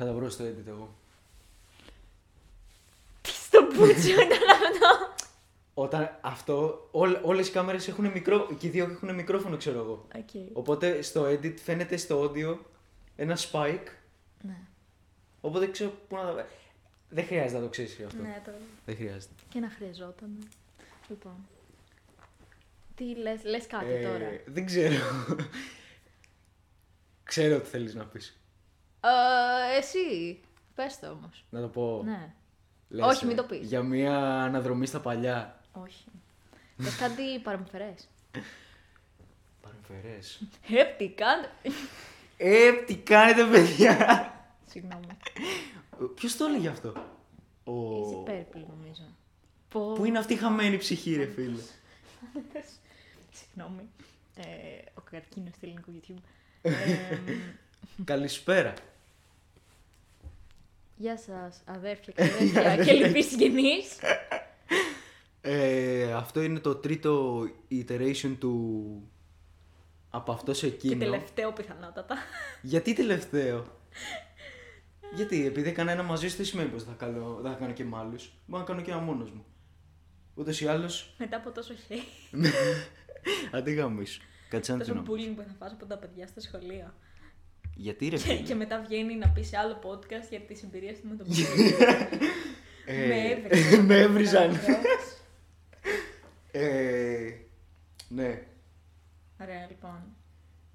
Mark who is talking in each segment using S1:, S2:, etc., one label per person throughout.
S1: Θα τα βρω στο edit εγώ.
S2: Τι στο μπούτσο ήταν αυτό;
S1: Όταν αυτό, όλ, όλες οι κάμερες έχουν μικρό, και οι δύο έχουν μικρόφωνο ξέρω εγώ.
S2: Οκ.
S1: Οπότε στο edit φαίνεται στο audio ένα spike,
S2: Ναι.
S1: οπότε δεν ξέρω πού να το... Δεν χρειάζεται να το ξέρεις αυτό.
S2: Ναι, το...
S1: Δεν χρειάζεται.
S2: Και να χρειαζόταν. Λοιπόν. Τι λες, λες κάτι
S1: Ε,
S2: τώρα;
S1: Δεν ξέρω. ξέρω τι θέλεις να πεις.
S2: Ε, εσύ, πες το όμως.
S1: Να το πω.
S2: Ναι.
S1: Λες,
S2: Όχι,
S1: ε,
S2: μην το πεις.
S1: Για μια αναδρομή στα παλιά.
S2: Όχι. Πες κάτι παραμφερές.
S1: Παρεμφερές.
S2: Έπτι, κάντε.
S1: Ε, τι κάνετε παιδιά.
S2: Συγγνώμη.
S1: Ποιος το έλεγε αυτό; Ο...
S2: Είσαι πέρπλη νομίζω. Πω.
S1: Πού είναι αυτή η χαμένη ψυχή ρε φίλε;
S2: Συγγνώμη. Ε, ο καρκίνος στο ελληνικό YouTube. Ε,
S1: Καλησπέρα.
S2: γεια σας, αδέρφια και αδέρφια και λοιποί συγγενείς.
S1: Ε, αυτό είναι το τρίτο iteration του από αυτό σε
S2: και
S1: εκείνο.
S2: τελευταίο πιθανότατα.
S1: Γιατί τελευταίο; Γιατί, επειδή έκανα ένα μαζί σου δεν σημαίνει πως θα, κάνω, θα κάνω και με άλλους; Μπορώ να κάνω και ένα μόνος μου. Ούτως ή άλλως,
S2: Μετά από τόσο χέρι.
S1: αντί γαμίσου. Κάτσε να
S2: Τόσο
S1: το
S2: bullying που θα φας από τα παιδιά στα σχολεία.
S1: Γιατί ρε
S2: Και,
S1: φίλε;
S2: και μετά βγαίνει να πει σε άλλο podcast για τις εμπειρίες του με τον bullying.
S1: Ε,
S2: με έβριζαν.
S1: με έβριζαν.
S2: Ακριβώς.
S1: Ε, ναι.
S2: Ωραία, λοιπόν.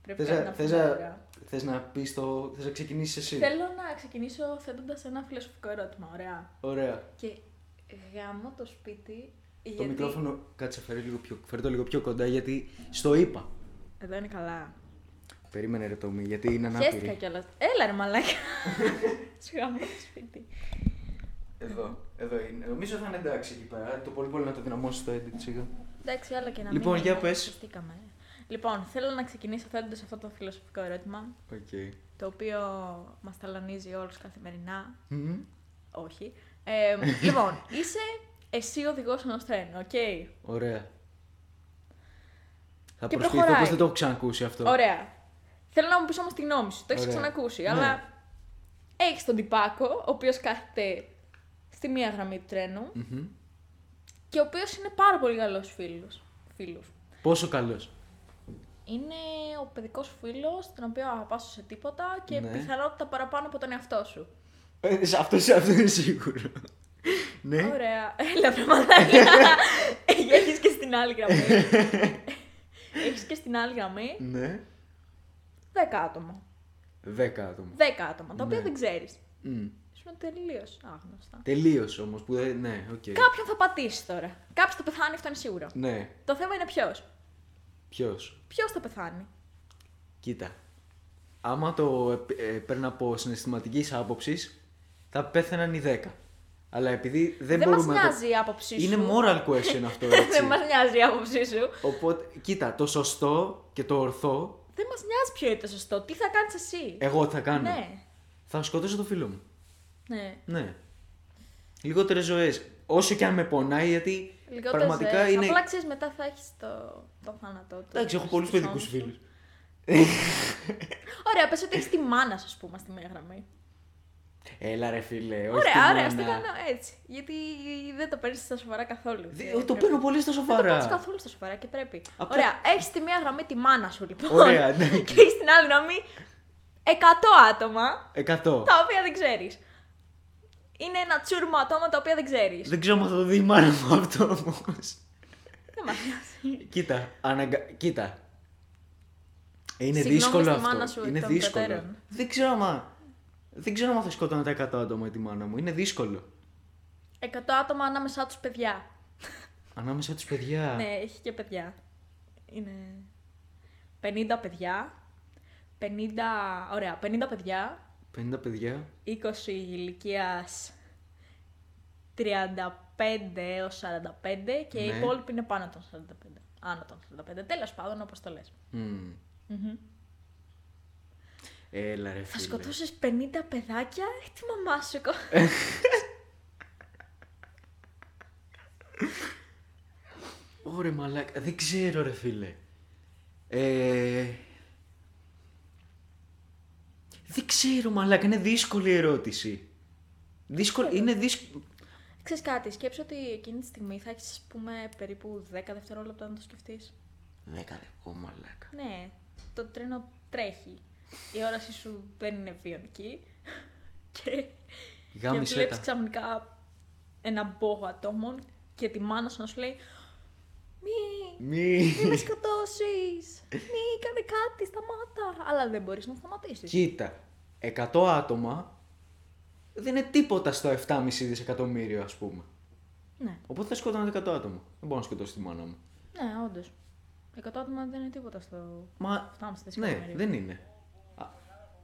S2: Πρέπει
S1: Θες
S2: κάτι
S1: να,
S2: να
S1: θες,
S2: πούμε
S1: να,
S2: τώρα.
S1: θες να πεις το... Θες να ξεκινήσεις εσύ.
S2: Θέλω να ξεκινήσω θέτοντας ένα φιλοσοφικό ερώτημα, ωραία.
S1: Ωραία.
S2: Και γάμω το σπίτι
S1: Το
S2: γιατί...
S1: μικρόφωνο, κάτσε φέρε, λίγο πιο, φέρε το λίγο πιο κοντά γιατί στο είπα.
S2: Εδώ είναι καλά.
S1: Περίμενε ρε Τόμι, γιατί είναι
S2: Χαίστηκα
S1: ανάπηρη.
S2: κιόλας. Έλα ρε μαλάκα. Σου γάμω το σπίτι.
S1: Εδώ, εδώ είναι. Νομίζω θα είναι εντάξει εκεί πέρα. Το πολύ πολύ να το δυναμώσει το edit σιγά.
S2: Εντάξει, άλλα και να
S1: Λοιπόν,
S2: μην
S1: για
S2: είναι,
S1: πες.
S2: σωστήκαμε. Λοιπόν, θέλω να ξεκινήσω θέτοντας αυτό το φιλοσοφικό ερώτημα,
S1: Οκ.
S2: το οποίο μας ταλανίζει όλους καθημερινά.
S1: Μμμ.
S2: Όχι. Ε, λοιπόν, είσαι εσύ οδηγός ενός τρένου, οκ;
S1: Ωραία. Θα
S2: Και
S1: προσποιηθώ
S2: προχωράει.
S1: πως δεν το έχω ξανακούσει αυτό.
S2: Ωραία. Θέλω να μου πεις όμως τη γνώμη σου. Το έχεις
S1: Ωραία.
S2: ξανακούσει.
S1: Ναι.
S2: Αλλά έχεις τον τυπάκο, ο οποίος κάθεται στη μία γραμμή του τρένου
S1: Μμμ.
S2: και ο οποίος είναι πάρα πολύ καλός φίλος. φίλος.
S1: Πόσο καλός;
S2: Είναι ο παιδικός σου φίλος, τον οποίο αγαπάς σε τίποτα και
S1: Ναι.
S2: πιθανότητα παραπάνω από τον εαυτό σου.
S1: Ε, σε αυτό, σε αυτό είναι σίγουρο. ναι.
S2: Ωραία. Έλα, βρε μαλάκα. Έχεις και στην άλλη γραμμή. Έχεις και στην άλλη γραμμή
S1: Ναι.
S2: 10 άτομα.
S1: Δέκα άτομα.
S2: 10 άτομα, τα οποία
S1: Ναι.
S2: δεν ξέρεις.
S1: Μμ.
S2: Σου είναι τελείως άγνωστα.
S1: Τελείως όμως που δεν... Ναι, οκ.
S2: Κάποιον θα πατήσεις τώρα. Κάποιος θα πεθάνει, αυτό είναι σίγουρο.
S1: Ναι.
S2: Το θέμα είναι ποιος.
S1: Ποιος;
S2: Ποιος θα πεθάνει.
S1: Κοίτα. Άμα το ε, ε, παίρνω από συναισθηματικής άποψης, θα πέθαναν οι 10. Αλλά επειδή δεν,
S2: Δεν μας
S1: μπορούμε να το...
S2: νοιάζει η άποψή σου.
S1: Είναι moral question αυτό, έτσι.
S2: Δεν μας νοιάζει η άποψή σου.
S1: Οπότε, κοίτα, το σωστό και το ορθό,
S2: Δεν μας νοιάζει ποιο είναι το σωστό. Τι θα κάνεις εσύ;
S1: εγώ τι θα κάνω;
S2: Ναι.
S1: Θα σκοτώσω το φίλο μου.
S2: Ναι.
S1: Ναι. Λιγότερες ζωές. Όσο και αν με πονάει, γιατί
S2: Λιγότερες
S1: πραγματικά
S2: ζωές.
S1: είναι.
S2: Απλά ξέρεις μετά θα έχεις το, το θάνατό του.
S1: Εντάξει, έχω πολλούς
S2: στους
S1: παιδικούς
S2: ώμους σου.
S1: φίλους.
S2: Ωραία, πες ότι έχεις τη μάνα σου, ας πούμε, στη μία γραμμή.
S1: Έλα ρε φίλε, όχι
S2: Ωραία,
S1: τη
S2: ωραία,
S1: μάνα.
S2: στο κάνω έτσι. Γιατί δεν το παίρνεις στα σοβαρά καθόλου.
S1: Δε-
S2: Και
S1: Το
S2: πρέπει-
S1: παίρνω πολύ στα
S2: Δεν το παίρνεις
S1: σοβαρά.
S2: καθόλου στα σοβαρά και πρέπει.
S1: Απλά-
S2: Ωραία, έχεις τη μία γραμμή τη μάνα σου λοιπόν.
S1: Ωραία, ναι.
S2: και έχεις την άλλη γραμμή 100 άτομα
S1: Εκατό.
S2: τα οποία δεν ξέρεις. Είναι ένα τσούρμα ατόμα τα οποία δεν ξέρεις.
S1: Δεν ξέρω αν θα το δει η μάνα μου αυτό όμως.
S2: Δεν μα νοιάζει.
S1: Κοίτα, αναγκα... Κοίτα. Είναι
S2: Συγγνώμη
S1: δύσκολο
S2: στη
S1: αυτό.
S2: μάνα σου εκ
S1: είναι
S2: των
S1: δύσκολο.
S2: προτέρων.
S1: Δεν ξέρω άμα. Δεν ξέρω αν θα σκότωνα τα 100 άτομα τη μάνα μου. Είναι δύσκολο.
S2: 100 άτομα ανάμεσά τους παιδιά.
S1: Ανάμεσα τους παιδιά.
S2: Ναι, έχει και παιδιά. Είναι 50 παιδιά. 50. Ωραία, 50 παιδιά.
S1: 50 παιδιά.
S2: 20 ηλικίας 35 έως 45 και οι
S1: Ναι.
S2: υπόλοιποι είναι πάνω των 45. Άνω των 45. Τέλος πάντων, όπως το λες.
S1: Μμμ.
S2: Μμμ.
S1: Έλα ρε
S2: Θα
S1: φίλε.
S2: σκοτώσεις 50 παιδάκια, ε, τη μαμά σου. κο-
S1: Ωρε μαλάκα. Δεν ξέρω ρε φίλε. Ε... Δεν ξέρω, μαλάκα, είναι δύσκολη ερώτηση. Δύσκολη, είναι δύσκολη.
S2: Ξέρεις κάτι, σκέψου ότι εκείνη τη στιγμή θα έχεις, ας πούμε, περίπου 10 δευτερόλεπτα να το σκεφτείς.
S1: Δέκα λεπτό, μαλάκα.
S2: Ναι, το τρένο τρέχει. Η όραση σου δεν είναι βιονική. Και, και
S1: Γάμισε
S2: βλέπεις
S1: τα.
S2: ξαφνικά ένα μπόγο ατόμων και τη μάνα σου να σου λέει Μη,
S1: Μη.
S2: μη με σκοτώσεις, μη κάνε κάτι, σταμάτα. Αλλά δεν μπορείς να σταματήσεις.
S1: Κοίτα, 100 άτομα δεν είναι τίποτα στο 7,5 δισεκατομμύριο, ας πούμε.
S2: Ναι,
S1: Οπότε θα σκότωναν 100 άτομα. Δεν μπορώ να σκοτώσω τη μάνα μου.
S2: ναι, όντως. 100 άτομα δεν είναι τίποτα στο
S1: Μα.
S2: 7,5
S1: Ναι,
S2: δισεκατομμύριο.
S1: δεν είναι.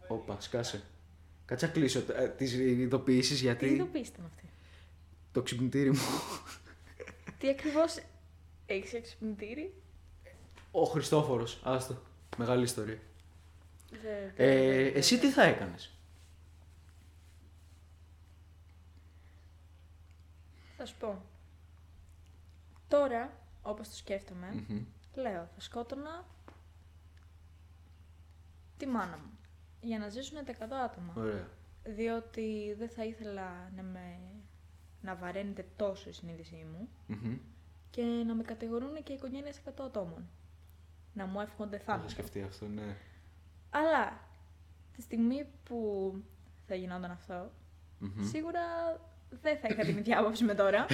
S1: Α, Όπα, σκάσε. Κάτσε να κλείσω τις ειδοποιήσεις
S2: Τι
S1: γιατί
S2: ειδοποίηση ήταν αυτή;
S1: το ξυπνητήρι μου.
S2: Τι ακριβώς έχεις εξυπνητήρι.
S1: Ο Χριστόφορος, άστο. Μεγάλη ιστορία.
S2: Δεν-
S1: Ε,
S2: δεν-
S1: εσύ τι θα έκανες;
S2: Θα σου πω. Τώρα, όπως το σκέφτομαι, λέω, θα σκότωνα τη μάνα μου. Για να ζήσουν τα 100 άτομα.
S1: Ωραία.
S2: Διότι δεν θα ήθελα να με να βαραίνεται τόσο η συνείδησή μου
S1: Μμμ.
S2: και να με κατηγορούν και οι οικογένειες 100 ατόμων. Να μου εύχονται
S1: Θα είχα
S2: θάνατο.
S1: σκεφτεί αυτό, ναι.
S2: Αλλά τη στιγμή που θα γινόταν αυτό,
S1: Μμμ.
S2: σίγουρα δεν θα είχα την ίδια άποψη με τώρα.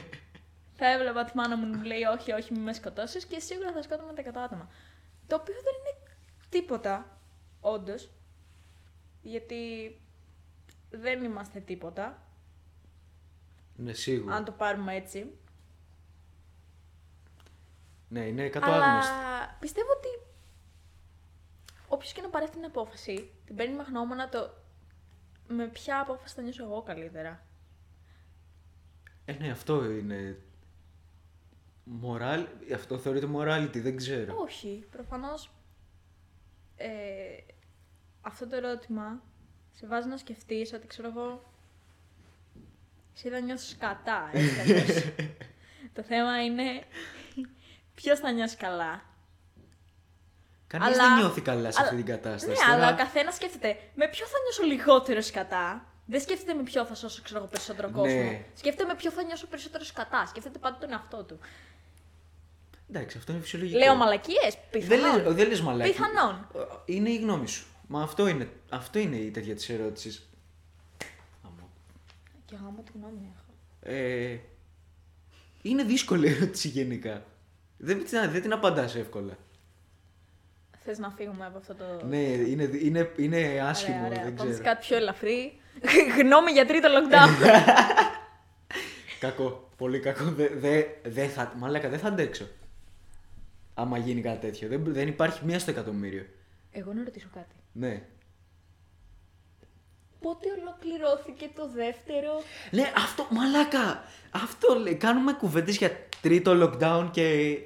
S2: θα έβλεπα τη μάνα μου να μου λέει όχι, όχι, μη με σκοτώσεις και σίγουρα θα σκότωνα τα 100 άτομα. Το οποίο δεν είναι τίποτα, όντως. Γιατί δεν είμαστε τίποτα,
S1: Ναι, σίγουρα.
S2: αν το πάρουμε έτσι.
S1: Ναι, είναι 100
S2: Αλλά
S1: άτομα. στο-
S2: πιστεύω ότι όποιος και να πάρει αυτή την απόφαση, την παίρνει με γνώμονα το με ποια απόφαση θα νιώσω εγώ καλύτερα.
S1: Ε, ναι, αυτό είναι. Μοράλ... Αυτό θεωρείται morality, δεν ξέρω.
S2: Όχι, προφανώς ε, αυτό το ερώτημα σε βάζει να σκεφτείς ότι ξέρω εγώ εσύ θα νιώσεις κατά, έτσι κι αλλιώς. Το θέμα είναι ποιος θα νιώσει καλά.
S1: Κανείς
S2: Αλλά-
S1: δεν νιώθει καλά σε
S2: αλλά-
S1: αυτή την κατάσταση.
S2: Ναι,
S1: Τώρα-
S2: αλλά ο καθένας σκέφτεται με ποιο θα νιώσω λιγότερος σκατά. Δεν σκέφτεται με ποιο θα σώσω ξέρω, εγώ, περισσότερο κόσμο.
S1: Ναι.
S2: Σκέφτεται με ποιο θα νιώσω περισσότερος σκατά. Σκέφτεται πάντα τον εαυτό του.
S1: Εντάξει, αυτό είναι φυσιολογικό.
S2: Λέω μαλακίες,
S1: Δεν
S2: πιθανόν.
S1: λες, δεν λες μαλάκι.
S2: Πιθανόν.
S1: Είναι η γνώμη σου. Μα αυτό είναι, αυτό είναι η τέτοια της ερώτησης. Αμώ.
S2: Και εγώ μου τη γνώμη έχω.
S1: Ε, είναι δύσκολη ερώτηση γενικά. Δεν, την- δεν την απαντάς εύκολα.
S2: Θες να φύγουμε από αυτό το.
S1: Ναι, είναι, είναι, είναι άσχημο,
S2: ωραία, ωραία.
S1: δεν
S2: Πάμε σε
S1: ξέρω.
S2: κάτι πιο ελαφρύ. Γνώμη για τρίτο lockdown.
S1: Κακό, πολύ κακό. Δεν δε, δε θα, μαλάκα, δεν θα αντέξω. Άμα γίνει κάτι τέτοιο. Δεν, δεν υπάρχει μία στο εκατομμύριο.
S2: εγώ να ρωτήσω κάτι.
S1: Ναι.
S2: Πότε ολοκληρώθηκε το δεύτερο;
S1: Ναι, αυτό, μαλάκα! Αυτό λέει. Κάνουμε κουβέντες για τρίτο lockdown και.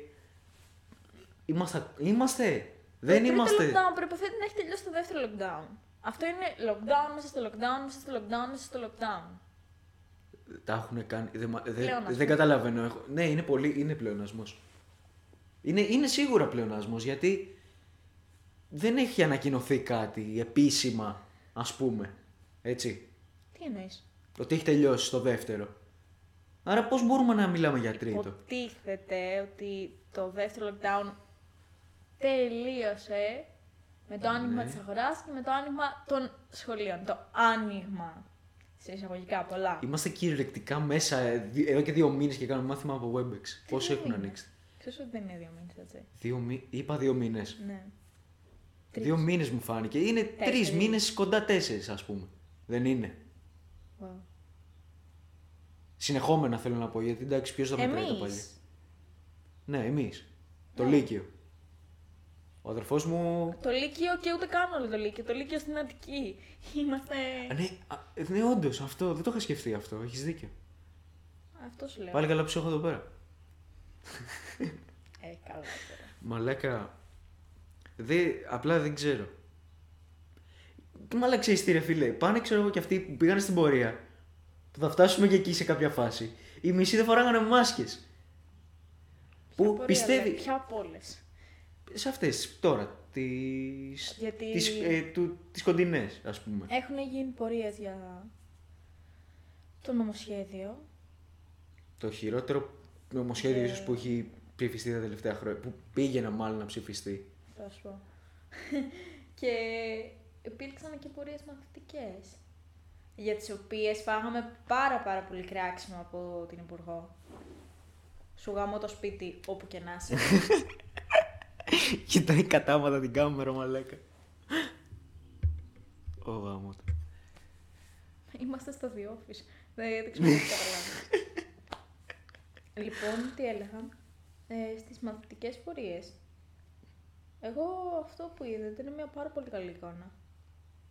S1: Είμαστε. Είμαστε. Δεν
S2: το
S1: είμαστε.
S2: τρίτο lockdown προποθέτει να έχει τελειώσει το δεύτερο lockdown. Αυτό είναι lockdown μέσα στο lockdown μέσα στο lockdown μέσα στο lockdown.
S1: Τα έχουν κάνει. Δεν, μα- δεν,
S2: Πλεόνασμος.
S1: δεν καταλαβαίνω. Έχω- Ναι, είναι πολύ. Είναι πλεονασμός. Είναι, είναι σίγουρα πλεονασμός γιατί δεν έχει ανακοινωθεί κάτι επίσημα, ας πούμε. Έτσι.
S2: Τι εννοείς;
S1: Ότι έχει τελειώσει το δεύτερο. Άρα πώς μπορούμε να μιλάμε για τρίτο;
S2: Υποτίθεται ότι το δεύτερο lockdown τελείωσε με το άνοιγμα
S1: Ναι.
S2: της αγοράς και με το άνοιγμα των σχολείων. Το άνοιγμα. Σε εισαγωγικά πολλά.
S1: Είμαστε κυριολεκτικά μέσα ε, δι- εδώ και δύο μήνες και κάνουμε μάθημα από WebEx. Πόσοι
S2: δύο
S1: έχουν
S2: μήνες.
S1: ανοίξει;
S2: Ξέρεις ότι δεν είναι δύο μήνες, έτσι.
S1: Δύο μη... Είπα δύο μήνες.
S2: Ναι. Τρεις.
S1: Δύο μήνες μου φάνηκε. Είναι τρεις
S2: Τέσσερις.
S1: μήνες κοντά τέσσερις ας πούμε. Δεν είναι.
S2: Wow.
S1: Συνεχόμενα θέλω να πω γιατί εντάξει ποιος θα μετράει τα παλιά.
S2: Εμείς.
S1: Ναι, εμείς. Το
S2: Ναι.
S1: Λύκειο. Ο αδερφός μου...
S2: Το Λύκειο και ούτε καν όλο το Λύκειο. Το Λύκειο στην Αττική. Είμαστε.
S1: Α, Ναι, α, ναι όντως αυτό. Δεν το είχα σκεφτεί αυτό. Έχεις δίκιο.
S2: Αυτό σου λέω.
S1: Πάλι καλά που σε έχω εδώ πέρα.
S2: Ε, καλά τώρα.
S1: Μαλάκα. Δε, απλά δεν ξέρω. Τι μαλάκα ξέρεις τι ρε φίλε. Πάνε ξέρω εγώ και αυτοί που πήγαν στην πορεία. Που θα φτάσουμε και εκεί σε κάποια φάση. Οι μισοί δεν φοράγανε μάσκες.
S2: Ποια
S1: Που
S2: πορεία,
S1: πιστεύει.
S2: λέει, Ποια από όλες;
S1: Σε αυτές τώρα, τις,
S2: Γιατί-
S1: τις, ε, του, τις κοντινές ας πούμε.
S2: Έχουν γίνει πορείες για το νομοσχέδιο.
S1: Το χειρότερο νομοσχέδιο
S2: Και-
S1: ίσως που έχει ψηφιστεί τα τελευταία χρόνια, που πήγαινε μάλλον να ψηφιστεί.
S2: Θα σου πω. και υπήρξαν και πορείες μαθητικές. Για τις οποίες φάγαμε πάρα πάρα πολύ κράξιμο από την Υπουργό. Σου γαμώ το σπίτι όπου και να είσαι.
S1: Κοιτάει κατάματα την κάμερα, μαλάκα. Ω γάμος. του.
S2: Είμαστε στο The Office. Δεν, δεν ξέρω αν καταλάβεις. λοιπόν, τι έλεγα; Ε, στις μαθητικές πορείες. Εγώ αυτό που είδα ήταν μια πάρα πολύ καλή εικόνα.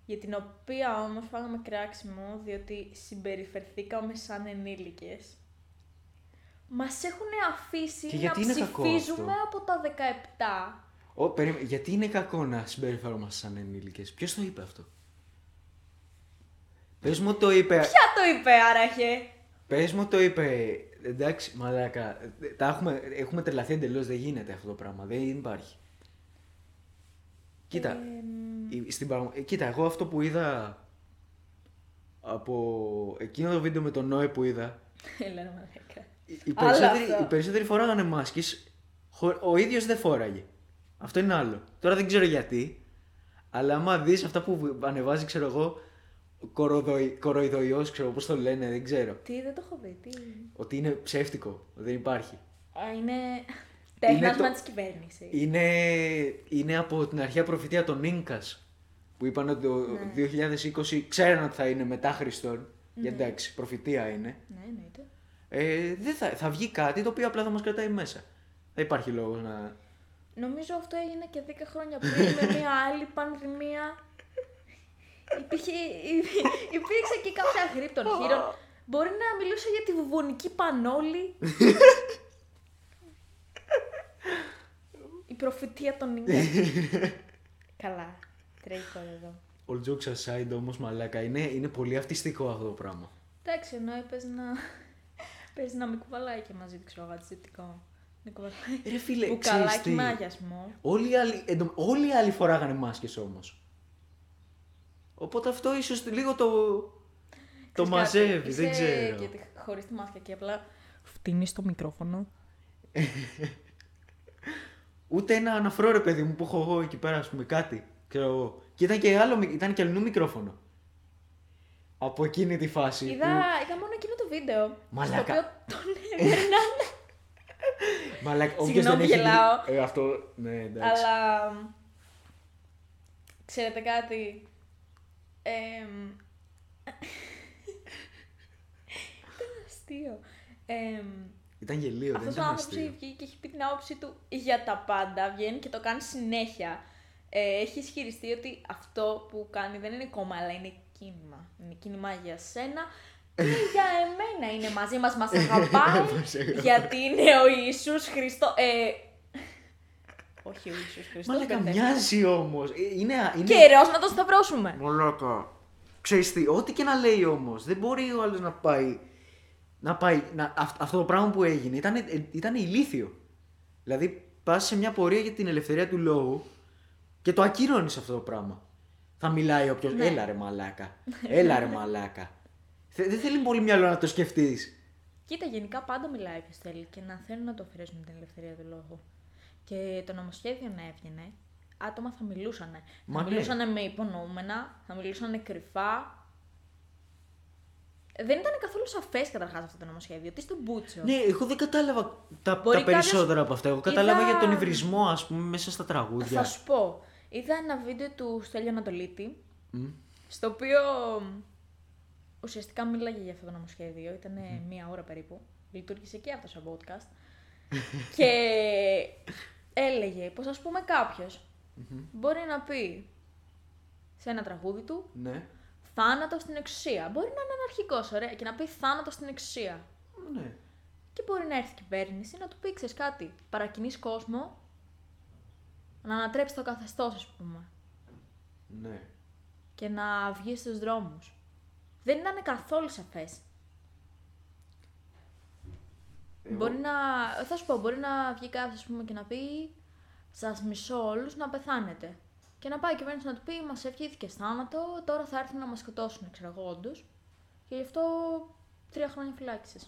S2: Για την οποία όμως φάγαμε κράξιμο, διότι συμπεριφερθήκαμε σαν ενήλικες. Μας έχουν αφήσει
S1: Και
S2: να
S1: γιατί είναι κακό
S2: ψηφίζουμε
S1: αυτό;
S2: από τα 17.
S1: Ω, περίμενε, γιατί είναι κακό να συμπεριφερόμαστε σαν ενήλικες; Ποιος το είπε αυτό; Πες μου το είπε,
S2: Ποια το είπε άραχε!
S1: πες μου το είπε, εντάξει μαλάκα, τα έχουμε, έχουμε τρελαθεί εντελώς, δεν γίνεται αυτό το πράγμα, δεν υπάρχει. Κοίτα,
S2: Εμ,
S1: η- στην πραγμα- ε, κοίτα, εγώ αυτό που είδα από εκείνο το βίντεο με τον Νόε που είδα,
S2: Έλα ρε μαλάκα.
S1: οι- οι
S2: Άλλο
S1: περισσότεροι,
S2: αυτό.
S1: οι περισσότεροι φοράγανε μάσκες, χω- ο ίδιος δεν φόραγε. Αυτό είναι άλλο. Τώρα δεν ξέρω γιατί, αλλά άμα δεις αυτά που ανεβάζει, ξέρω εγώ, κοροδοϊ, κοροϊδοϊός, ξέρω πώς το λένε, δεν ξέρω.
S2: Τι, δεν το έχω δει. Τι.
S1: Ότι είναι ψεύτικο, δεν υπάρχει.
S2: Α, είναι τέχνασμα
S1: το-
S2: της κυβέρνησης.
S1: Είναι, είναι από την αρχαία προφητεία των Ίνκας που είπαν ότι το
S2: Ναι.
S1: 2020 ξέραν ότι θα είναι μετά Χριστόν. Γιατί εντάξει, προφητεία είναι.
S2: Ναι, εννοείται.
S1: Ε, δεν θα, θα βγει κάτι το οποίο απλά θα μας κρατάει μέσα. Δεν υπάρχει λόγος να...
S2: Νομίζω αυτό έγινε και 10 χρόνια πριν με μια άλλη πανδημία. Υπήρχε, υπήρξε και κάποια γρήπη των χείρων. Μπορεί να μιλούσα για τη βουβονική πανόλη. Η προφητεία των Ινκα. Καλά. Τρέχει τώρα εδώ.
S1: All jokes aside όμως μαλάκα, είναι, είναι πολύ αυτιστικό αυτό το πράγμα.
S2: Εντάξει, ενώ έπαιζε να. Παίζει να μην κουβαλάει και μαζί του, ξέρω εγώ, αντισηπτικό. Να κουβαλάει.
S1: Ρε φίλε, ξέρεις
S2: Μπουκαλάκι
S1: τι,
S2: με αγιασμό.
S1: όλοι οι άλλοι, εντω- όλοι οι άλλοι φοράγανε μάσκες όμως. Οπότε αυτό ίσως λίγο το, το
S2: Ξέρεις
S1: μαζεύει,
S2: κάτι,
S1: δεν
S2: είσαι
S1: ξέρω.
S2: Και χωρίς τη μάσκα και απλά φτύνεις το μικρόφωνο.
S1: Ούτε ένα αναφρό ρε παιδί μου που έχω εγώ εκεί πέρα, ας πούμε, κάτι. Ξέρω εγώ. Και ήταν και άλλο, μικ- ήταν και αλλού μικρόφωνο. Από εκείνη τη φάση.
S2: Είδα,
S1: που-
S2: είδα μόνο εκείνο το βίντεο.
S1: Μαλάκα.
S2: Στο οποίο τον έβγαιναν.
S1: Μαλάκα, όποιος
S2: Συγγνώμη,
S1: δεν έχει δει-
S2: γελάω.
S1: Ε, αυτό, ναι, εντάξει.
S2: αλλά. Ξέρετε κάτι; Εμ, Ήταν αστείο. Εμ,
S1: Ήταν γελίο, δεν
S2: Αυτό ο
S1: ήταν
S2: άνθρωπο
S1: αστείο.
S2: έχει βγει και έχει πει την άποψή του για τα πάντα. Βγαίνει και το κάνει συνέχεια. Ε, έχει ισχυριστεί ότι αυτό που κάνει δεν είναι κόμμα, αλλά είναι κίνημα. Είναι κίνημα για σένα και για εμένα είναι μαζί μας, μας αγαπάει,
S1: Μας αγαπάει.
S2: γιατί είναι ο Ιησούς Χριστός. Ε, όχι ο Ιησούς Χριστός.
S1: Μαλάκα,
S2: μπερδεύτηκα.
S1: μοιάζει όμως. Είναι, είναι...
S2: Καιρός να τον σταυρώσουμε.
S1: Μαλάκα. Ξέρεις τι, ό,τι και να λέει όμως, δεν μπορεί ο άλλος να πάει. Να πάει να, αυ- αυτό το πράγμα που έγινε ήταν, ε, ήταν ηλίθιο. Δηλαδή, πας σε μια πορεία για την ελευθερία του λόγου και το ακύρωνει αυτό το πράγμα. Θα μιλάει όποιο.
S2: Ναι.
S1: Έλα ρε μαλάκα. Έλα ρε μαλάκα. Θε- δεν θέλει πολύ μυαλό να το σκεφτείς.
S2: Κοίτα, γενικά πάντα μιλάει ποιο θέλει και να θέλουν να το αφαιρέσουν την ελευθερία του λόγου. Και το νομοσχέδιο να έβγαινε, άτομα θα μιλούσαν.
S1: Μα
S2: θα
S1: ναι.
S2: μιλούσαν με υπονοούμενα, θα μιλούσαν κρυφά. Δεν ήταν καθόλου σαφές καταρχάς αυτό το νομοσχέδιο. Τι στον Μπούτσο.
S1: Ναι, εγώ δεν κατάλαβα τα,
S2: Μπορεί
S1: τα
S2: κάποιος-
S1: περισσότερα από αυτά. Εγώ κατάλαβα
S2: Είδα-
S1: για τον υβρισμό, ας πούμε, μέσα στα τραγούδια.
S2: Θα σου πω. Είδα ένα βίντεο του Στέλιου Ανατολίτη,
S1: Μμ.
S2: στο οποίο ουσιαστικά μίλαγε για αυτό το νομοσχέδιο. Ήταν μία ώρα περίπου. Λειτουργήσε και αυτός σαν podcast. και έλεγε πως ας πούμε κάποιος μπορεί να πει σε ένα τραγούδι του
S1: Ναι.
S2: θάνατο στην εξουσία. Μπορεί να είναι αναρχικός, ωραία, και να πει θάνατο στην εξουσία.
S1: Ναι.
S2: Και μπορεί να έρθει η κυβέρνηση να του πει ξέρεις κάτι, παρακινείς κόσμο να ανατρέψει το καθεστώς, ας πούμε,
S1: Ναι.
S2: και να βγει στους δρόμους. Δεν ήταν καθόλου σαφές.
S1: Εγώ-
S2: Μπορεί να, θα σου πω, μπορεί να βγει κάποιος ας πούμε, και να πει Σας μισώ όλους να πεθάνετε. Και να πάει η κυβέρνηση να του πει: Μας ευχήθηκε θάνατο, τώρα θα έρθουν να μας σκοτώσουν, ξέρω εγώ, όντως. Και γι' αυτό τρία χρόνια φυλάκιση.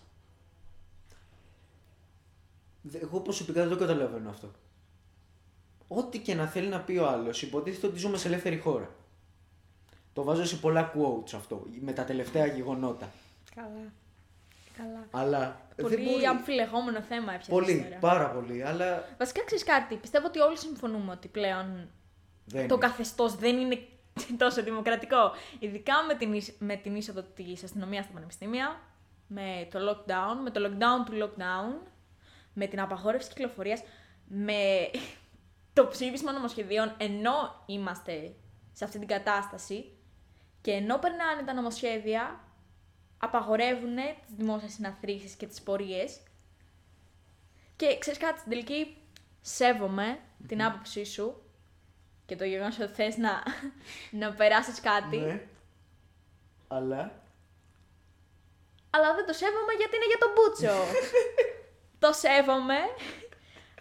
S1: Δε- Εγώ προσωπικά δεν το καταλαβαίνω αυτό. Ό,τι και να θέλει να πει ο άλλος, υποτίθεται ότι ζούμε σε ελεύθερη χώρα. Το βάζω σε πολλά quotes αυτό, με τα τελευταία γεγονότα.
S2: Καλά. Καλά.
S1: Αλλά
S2: Πολύ
S1: δεν μπορεί...
S2: αμφιλεγόμενο θέμα έπιασες
S1: Πολύ,
S2: τώρα.
S1: πάρα πολύ, αλλά
S2: Βασικά ξέρεις κάτι. Πιστεύω ότι όλοι συμφωνούμε ότι πλέον
S1: δεν
S2: το
S1: είναι.
S2: καθεστώς δεν είναι τόσο δημοκρατικό. Ειδικά με την, είσ- με την είσοδο της αστυνομίας στα πανεπιστήμια, με το lockdown, με το lockdown του lockdown, με την απαγόρευση κυκλοφορίας, με το ψήφισμα νομοσχεδίων ενώ είμαστε σε αυτή την κατάσταση και ενώ περνάνε τα νομοσχέδια, απαγορεύουν τις δημόσιες συναθρήσεις και τις πορείες και ξέρεις κάτι, στην τελική σέβομαι την άποψή σου και το γεγονός ότι θες να, να περάσεις κάτι,
S1: Ναι. Αλλά;
S2: αλλά δεν το σέβομαι γιατί είναι για τον Μπούτσο. το σέβομαι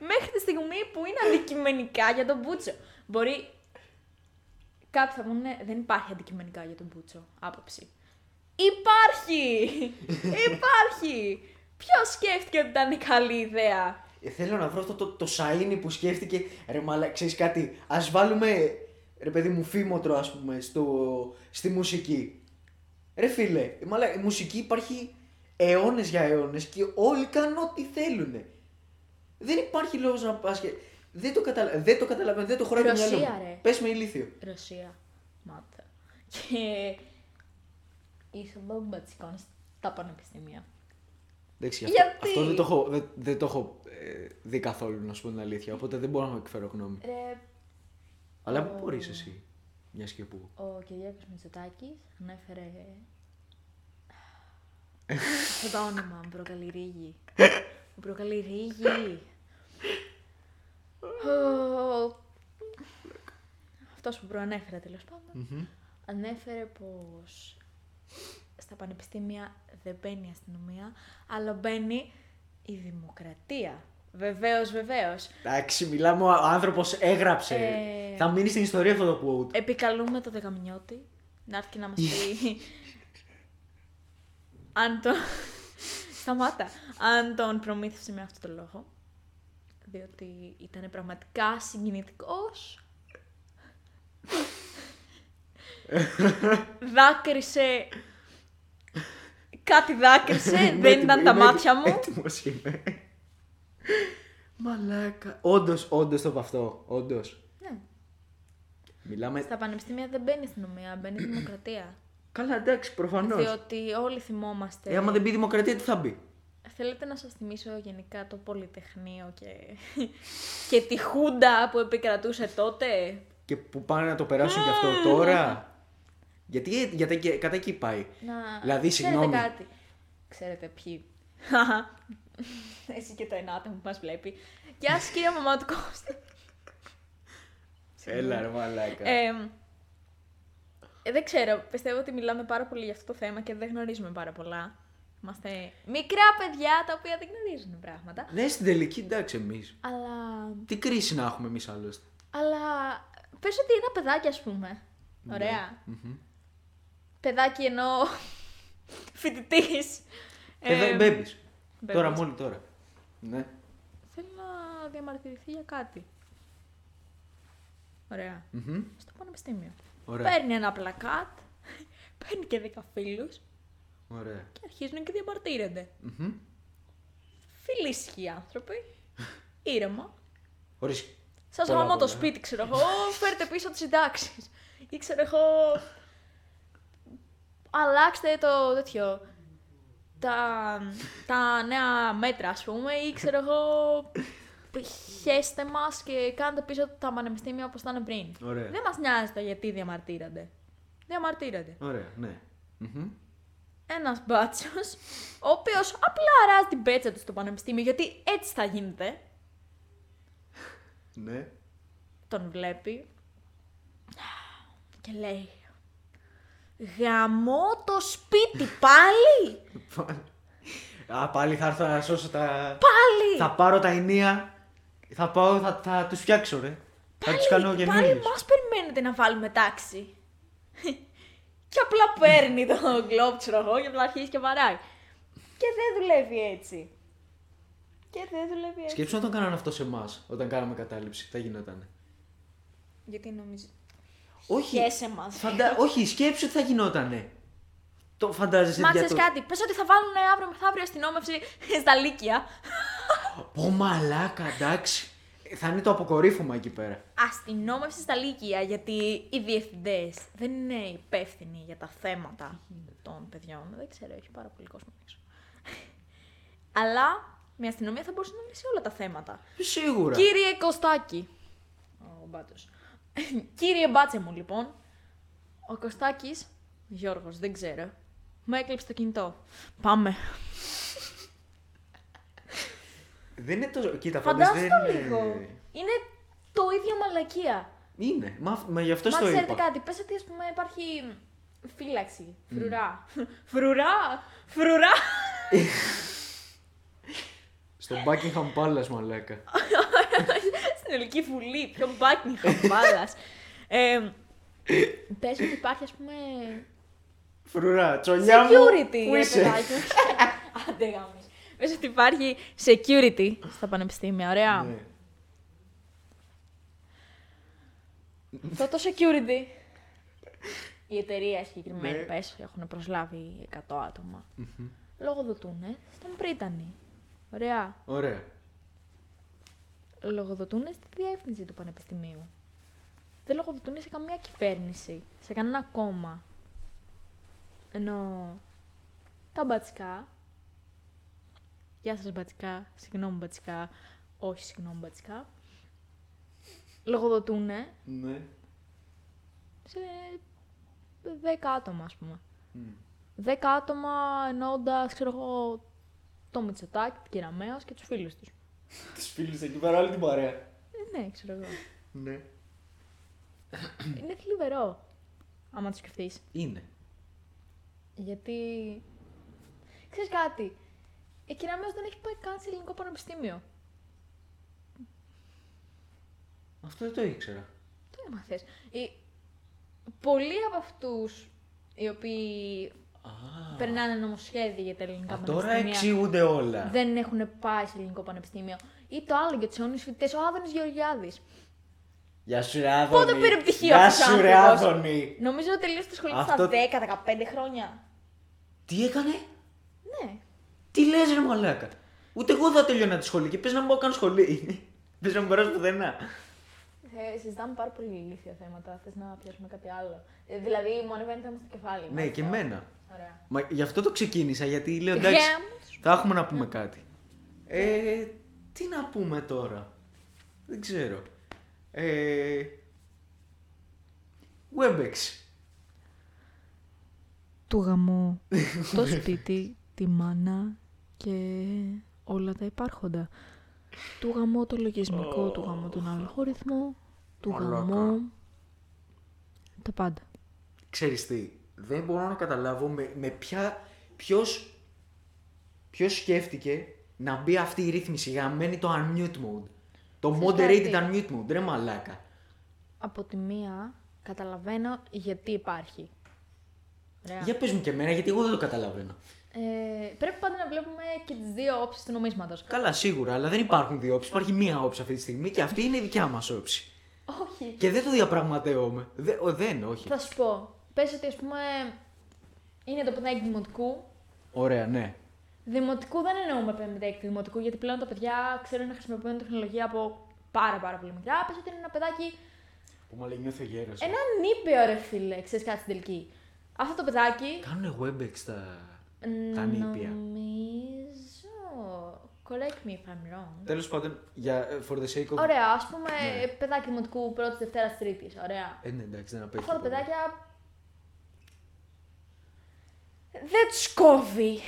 S2: μέχρι τη στιγμή που είναι αντικειμενικά για τον Μπούτσο. Μπορεί κάποιοι θα πούνε δεν υπάρχει αντικειμενικά για τον Μπούτσο άποψη. Υπάρχει! υπάρχει! Ποιος σκέφτηκε ότι ήταν καλή ιδέα;
S1: Ε, θέλω να βρω αυτό το, το σαΐνι που σκέφτηκε. Ρε μαλά, ξέρεις κάτι, ας βάλουμε, ρε παιδί μου, φήμοτρο ας πούμε, στο, στη μουσική. Ρε φίλε, ε, μαλά, η μουσική υπάρχει αιώνες για αιώνες και όλοι κάνουν ό,τι θέλουν. Δεν υπάρχει λόγος να πας και... Δεν το, καταλα... δεν το καταλαβαίνω, δεν το χωράει το
S2: Ρωσία,
S1: μυαλό μου.
S2: ρε.
S1: Πες με ηλίθιο.
S2: Ρωσία. Μάτα. Και είσοδο μπατσικών στα πανεπιστήμια.
S1: Εντάξει,
S2: Γιατί;
S1: αυτό, αυτό δεν το έχω, δεν, δεν το έχω ε, δει καθόλου, να σου πω την αλήθεια, οπότε δεν μπορώ να εκφέρω γνώμη.
S2: Ρε,
S1: Αλλά πού
S2: Ω.
S1: μπορείς εσύ, μιας και που.
S2: ο Κυριάκος Μητσοτάκης ανέφερε... Αυτό το όνομα μου προκαλεί ρίγη. Μου προκαλεί ρίγη. Ο- Αυτός που προανέφερα τέλος πάντων.
S1: Μμμ.
S2: ανέφερε πως στα πανεπιστήμια δεν μπαίνει η αστυνομία, αλλά μπαίνει η δημοκρατία. Βεβαίως, βεβαίως.
S1: Εντάξει, μιλάμε, ο άνθρωπος έγραψε.
S2: Ε.
S1: Θα μείνει στην ιστορία αυτό το quote.
S2: Επικαλούμε το Δεκαμινιώτη να έρθει και να μας πει αν τον... Σταμάτα. Αν τον προμήθευσε με αυτό το λόγο. Διότι ήταν πραγματικά συγκινητικός. Δάκρυσε. Κάτι δάκρυσε,
S1: Είμαι
S2: δεν
S1: έτοιμο-
S2: ήταν τα
S1: είμαι
S2: μάτια μου.
S1: Έτοιμος είμαι. Μαλάκα. Όντως, όντως το είπα αυτό. Όντως.
S2: Ναι.
S1: Μιλάμε...
S2: Στα πανεπιστήμια δεν μπαίνεις η αστυνομία, μπαίνεις η δημοκρατία.
S1: Καλά, εντάξει, προφανώς.
S2: Διότι όλοι θυμόμαστε.
S1: Ε, άμα δεν μπει η δημοκρατία, τι θα μπει;
S2: Θέλετε να σας θυμίσω γενικά το Πολυτεχνείο και, και τη Χούντα που επικρατούσε τότε;
S1: Και που πάνε να το περάσουν κι αυτό τώρα; Γιατί, γιατί και- κατά εκεί πάει.
S2: Να...
S1: Δηλαδή,
S2: Ξέρετε
S1: συγγνώμη.
S2: κάτι. Ξέρετε ποιοι. Εσύ και το ενάτα που μας βλέπει. Γεια σας κύριε μαμά του Κώστα.
S1: Έλα, ρε μαλάκα.
S2: Ε, ε, δεν ξέρω, πιστεύω ότι μιλάμε πάρα πολύ για αυτό το θέμα και δεν γνωρίζουμε πάρα πολλά. Είμαστε μικρά παιδιά τα οποία δεν γνωρίζουν πράγματα.
S1: Ναι, στην τελική, εντάξει, εμείς.
S2: Αλλά
S1: Τι κρίση να έχουμε εμείς άλλωστε;
S2: Αλλά πες ότι ένα παιδάκι, ας πούμε. Ωραία.
S1: Μμμ.
S2: Παιδάκι ενώ φοιτητής.
S1: Ε, μπέμπης.
S2: babies.
S1: Τώρα, μόλι τώρα. Ναι.
S2: Θέλει να διαμαρτυρηθεί για κάτι. Ωραία.
S1: Μμμ.
S2: Στο πανεπιστήμιο.
S1: Ωραία.
S2: Παίρνει ένα πλακάτ, παίρνει και δέκα φίλους
S1: Ωραία.
S2: και αρχίζουν και διαμαρτύρονται.
S1: Μμμ.
S2: Φιλήσυχοι άνθρωποι. Ήρεμα.
S1: Χωρίς
S2: Σας
S1: πολλά
S2: γαμώ το
S1: πολλά.
S2: σπίτι, ξέρω εγώ. Φέρτε πίσω τις συντάξεις. Ή ξέρω εγώ. Αλλάξτε το τέτοιο. Τα, τα νέα μέτρα, ας πούμε, ή ξέρω εγώ. Χέστε μας και κάντε πίσω τα πανεπιστήμια όπως ήταν πριν.
S1: Ωραία.
S2: Δεν μας νοιάζει το γιατί διαμαρτύρονται. Διαμαρτύρονται.
S1: Ωραία, ναι. Μμμ.
S2: Ένας μπάτσος, ο οποίος απλά αράζει την πέτσα του στο πανεπιστήμιο, γιατί έτσι θα γίνεται.
S1: Ναι.
S2: τον βλέπει και λέει «Γαμώ το σπίτι πάλι!
S1: Α, πάλι θα έρθω να σώσω τα...
S2: Πάλι!»
S1: Θα πάρω τα ενία. Θα πάω, θα, θα τους φτιάξω, ρε. Θα τους κάνω
S2: Πάλι
S1: καινούριου.
S2: μας περιμένετε να βάλουμε τάξη. και απλά παίρνει το γκλόπ, ξέρω εγώ, και απλά αρχίζει και βαράει. Και δεν δουλεύει έτσι. Και δεν δουλεύει έτσι.
S1: Σκέψου να τον κάνανε αυτό σε εμάς όταν κάναμε κατάληψη. Θα γινότανε.
S2: Γιατί νομίζει.
S1: Όχι.
S2: Χέσε μα.
S1: Φαντα... Όχι, σκέψου τι θα γινότανε. Το φαντάζεσαι
S2: Μα
S1: για
S2: ξέρεις
S1: το...
S2: κάτι, πες ότι θα βάλουν αύριο μεθαύριο αστυνόμευση στα Λύκεια.
S1: Πω μαλάκα, εντάξει. Θα είναι το αποκορύφωμα εκεί πέρα.
S2: Αστυνόμευση στα Λύκεια, γιατί οι διευθυντές δεν είναι υπεύθυνοι για τα θέματα των παιδιών. Δεν ξέρω, έχει πάρα πολύ κόσμο έξω. Αλλά μια αστυνομία θα μπορούσε να λύσει όλα τα θέματα.
S1: Σίγουρα.
S2: Κύριε Κωστάκη. Ο Μπάτσος. Κύριε Μπάτσε μου, λοιπόν. Ο Κωστάκης, Γιώργος, δεν ξέρω, μου έκλειψε το κινητό. Πάμε.
S1: Δεν είναι τόσο. Κοίτα, φαντάζεσαι
S2: Φαντάσου
S1: δεν
S2: το λίγο. Είναι το ίδιο μαλακία.
S1: Είναι. Μα, μα γι' αυτό
S2: Μα
S1: το
S2: ξέρετε
S1: είπα.
S2: κάτι, πες ότι ας πούμε υπάρχει φύλαξη, φρουρά. Φρουρά, φρουρά.
S1: Στο Buckingham Palace, μαλάκα.
S2: Στην Ελληνική Βουλή, πιο Buckingham Palace. ε, πες ότι υπάρχει ας πούμε
S1: Φρουρά, τσολιά μου.
S2: security,
S1: Πού
S2: ρε
S1: είσαι;
S2: παιδάκι μου. Άντε γάμις. Πες ότι υπάρχει security στα πανεπιστήμια, ωραία.
S1: Ναι.
S2: Αυτό το security. Η εταιρεία συγκεκριμένη,
S1: Ναι.
S2: πες, έχουν προσλάβει 100 άτομα. Λογοδοτούνε στον Πρίτανη. Ωραία.
S1: Ωραία.
S2: Λογοδοτούνε στη διεύθυνση του πανεπιστημίου. Δεν λογοδοτούνε σε καμία κυβέρνηση, σε κανένα κόμμα. Ενώ τα μπατσικά. Γεια σας μπατσικά, συγγνώμη μπατσικά, όχι συγγνώμη μπατσικά. Λογοδοτούνε
S1: Ναι.
S2: σε 10 άτομα, ας πούμε.
S1: Μμ.
S2: 10 άτομα εννοώντα, ξέρω εγώ, το Μητσοτάκη, την Κεραμέως και τους φίλους τους.
S1: Τους φίλους εκεί πέρα, όλη την παρέα.
S2: Ε, ναι, ξέρω εγώ.
S1: Ναι.
S2: Είναι θλιβερό, άμα το σκεφτείς.
S1: Είναι.
S2: Γιατί. Ξέρεις κάτι. Η Κεραμέως δεν έχει πάει καν σε ελληνικό πανεπιστήμιο.
S1: Αυτό δεν το ήξερα.
S2: Το έμαθες. Οι... Πολλοί από αυτούς οι οποίοι
S1: Α,
S2: περνάνε νομοσχέδια για τα ελληνικά
S1: Α, τώρα
S2: πανεπιστήμια
S1: εξηγούνται όλα.
S2: δεν έχουν πάει σε ελληνικό πανεπιστήμιο. Ή το άλλο για τους αιώνιου φοιτητές, ο Άδωνης Γεωργιάδης.
S1: Γεια σου, ρε Άδωνη.
S2: Πότε πήρε πτυχίο
S1: Γεια
S2: αυτός ο
S1: σου, ρε
S2: άνθρωπος;
S1: Άδωνη.
S2: Νομίζω ότι τελείωσε τη σχολή
S1: Αυτό-
S2: στα 10-15 χρόνια.
S1: Τι έκανε;
S2: Ναι.
S1: Τι λες ρε μαλάκα; Ούτε εγώ θα τελειώνα τη σχολή και πες να μην πάω καν σχολή. πες να μην περάσω πουθενά.
S2: Ε, συζητάμε πάρα πολύ ηλίθια θέματα. Θες να πιάσουμε κάτι άλλο. Ε, δηλαδή, μου ανεβαίνει θέμα στο κεφάλι.
S1: ναι, και
S2: μάλιστα.
S1: εμένα.
S2: Ωραία.
S1: Μα γι' αυτό το ξεκίνησα, γιατί λέω εντάξει,
S2: Γέμος.
S1: θα έχουμε να πούμε κάτι. Ε, τι να πούμε τώρα; Δεν ξέρω. Ε, Webex.
S2: Του γαμώ το σπίτι, τη μάνα και όλα τα υπάρχοντα. Του γαμώ το λογισμικό, του γαμώ τον αλγόριθμο, του
S1: Μαλάκα.
S2: γαμώ τα πάντα.
S1: Ξέρεις τι, δεν μπορώ να καταλάβω με, με ποια, ποιος, ποιος σκέφτηκε να μπει αυτή η ρύθμιση γαμμένη το unmute mode. Το
S2: Ξέρεις
S1: moderated
S2: κάτι;
S1: unmute mode, ρε μαλάκα.
S2: Από τη μία καταλαβαίνω γιατί υπάρχει. Ωραία.
S1: Για πες μου και εμένα, γιατί εγώ δεν το καταλαβαίνω.
S2: Ε, πρέπει πάντα να βλέπουμε και τις δύο όψεις του νομίσματος.
S1: Καλά, σίγουρα, αλλά δεν υπάρχουν δύο όψεις. Υπάρχει μία όψη αυτή τη στιγμή και αυτή είναι η δικιά μας όψη.
S2: Όχι.
S1: Και δεν το διαπραγματεύομαι. Δε, ο, δεν, όχι.
S2: Θα σου πω. Πες ότι ας πούμε είναι το παιδάκι δημοτικού.
S1: Ωραία, ναι.
S2: Δημοτικού δεν εννοούμε παιδάκι του δημοτικού, γιατί πλέον τα παιδιά ξέρουν να χρησιμοποιούν τεχνολογία από πάρα πάρα πολύ μικρά. Πες ότι είναι ένα παιδάκι
S1: Που μου λέει νιώθω γέρος.
S2: Ένα νήπιο ρε φίλε, ξέρεις κάτι στην τελική. Αυτό το παιδάκι.
S1: Κάνουνε Webex τα, τα νήπια.
S2: Νομίζω. Correct me if I'm wrong.
S1: Τέλος πάντων, για, ε, for the sake of...
S2: Ωραία, ας πούμε
S1: Ναι.
S2: παιδάκι δημοτικού πρώτης, Δευτέρας, Τρίτη. Ωραία.
S1: Ε, ναι, εντάξει, δεν απέχει.
S2: Αυτά τα
S1: πολύ.
S2: παιδάκια. Δεν τους κόβει.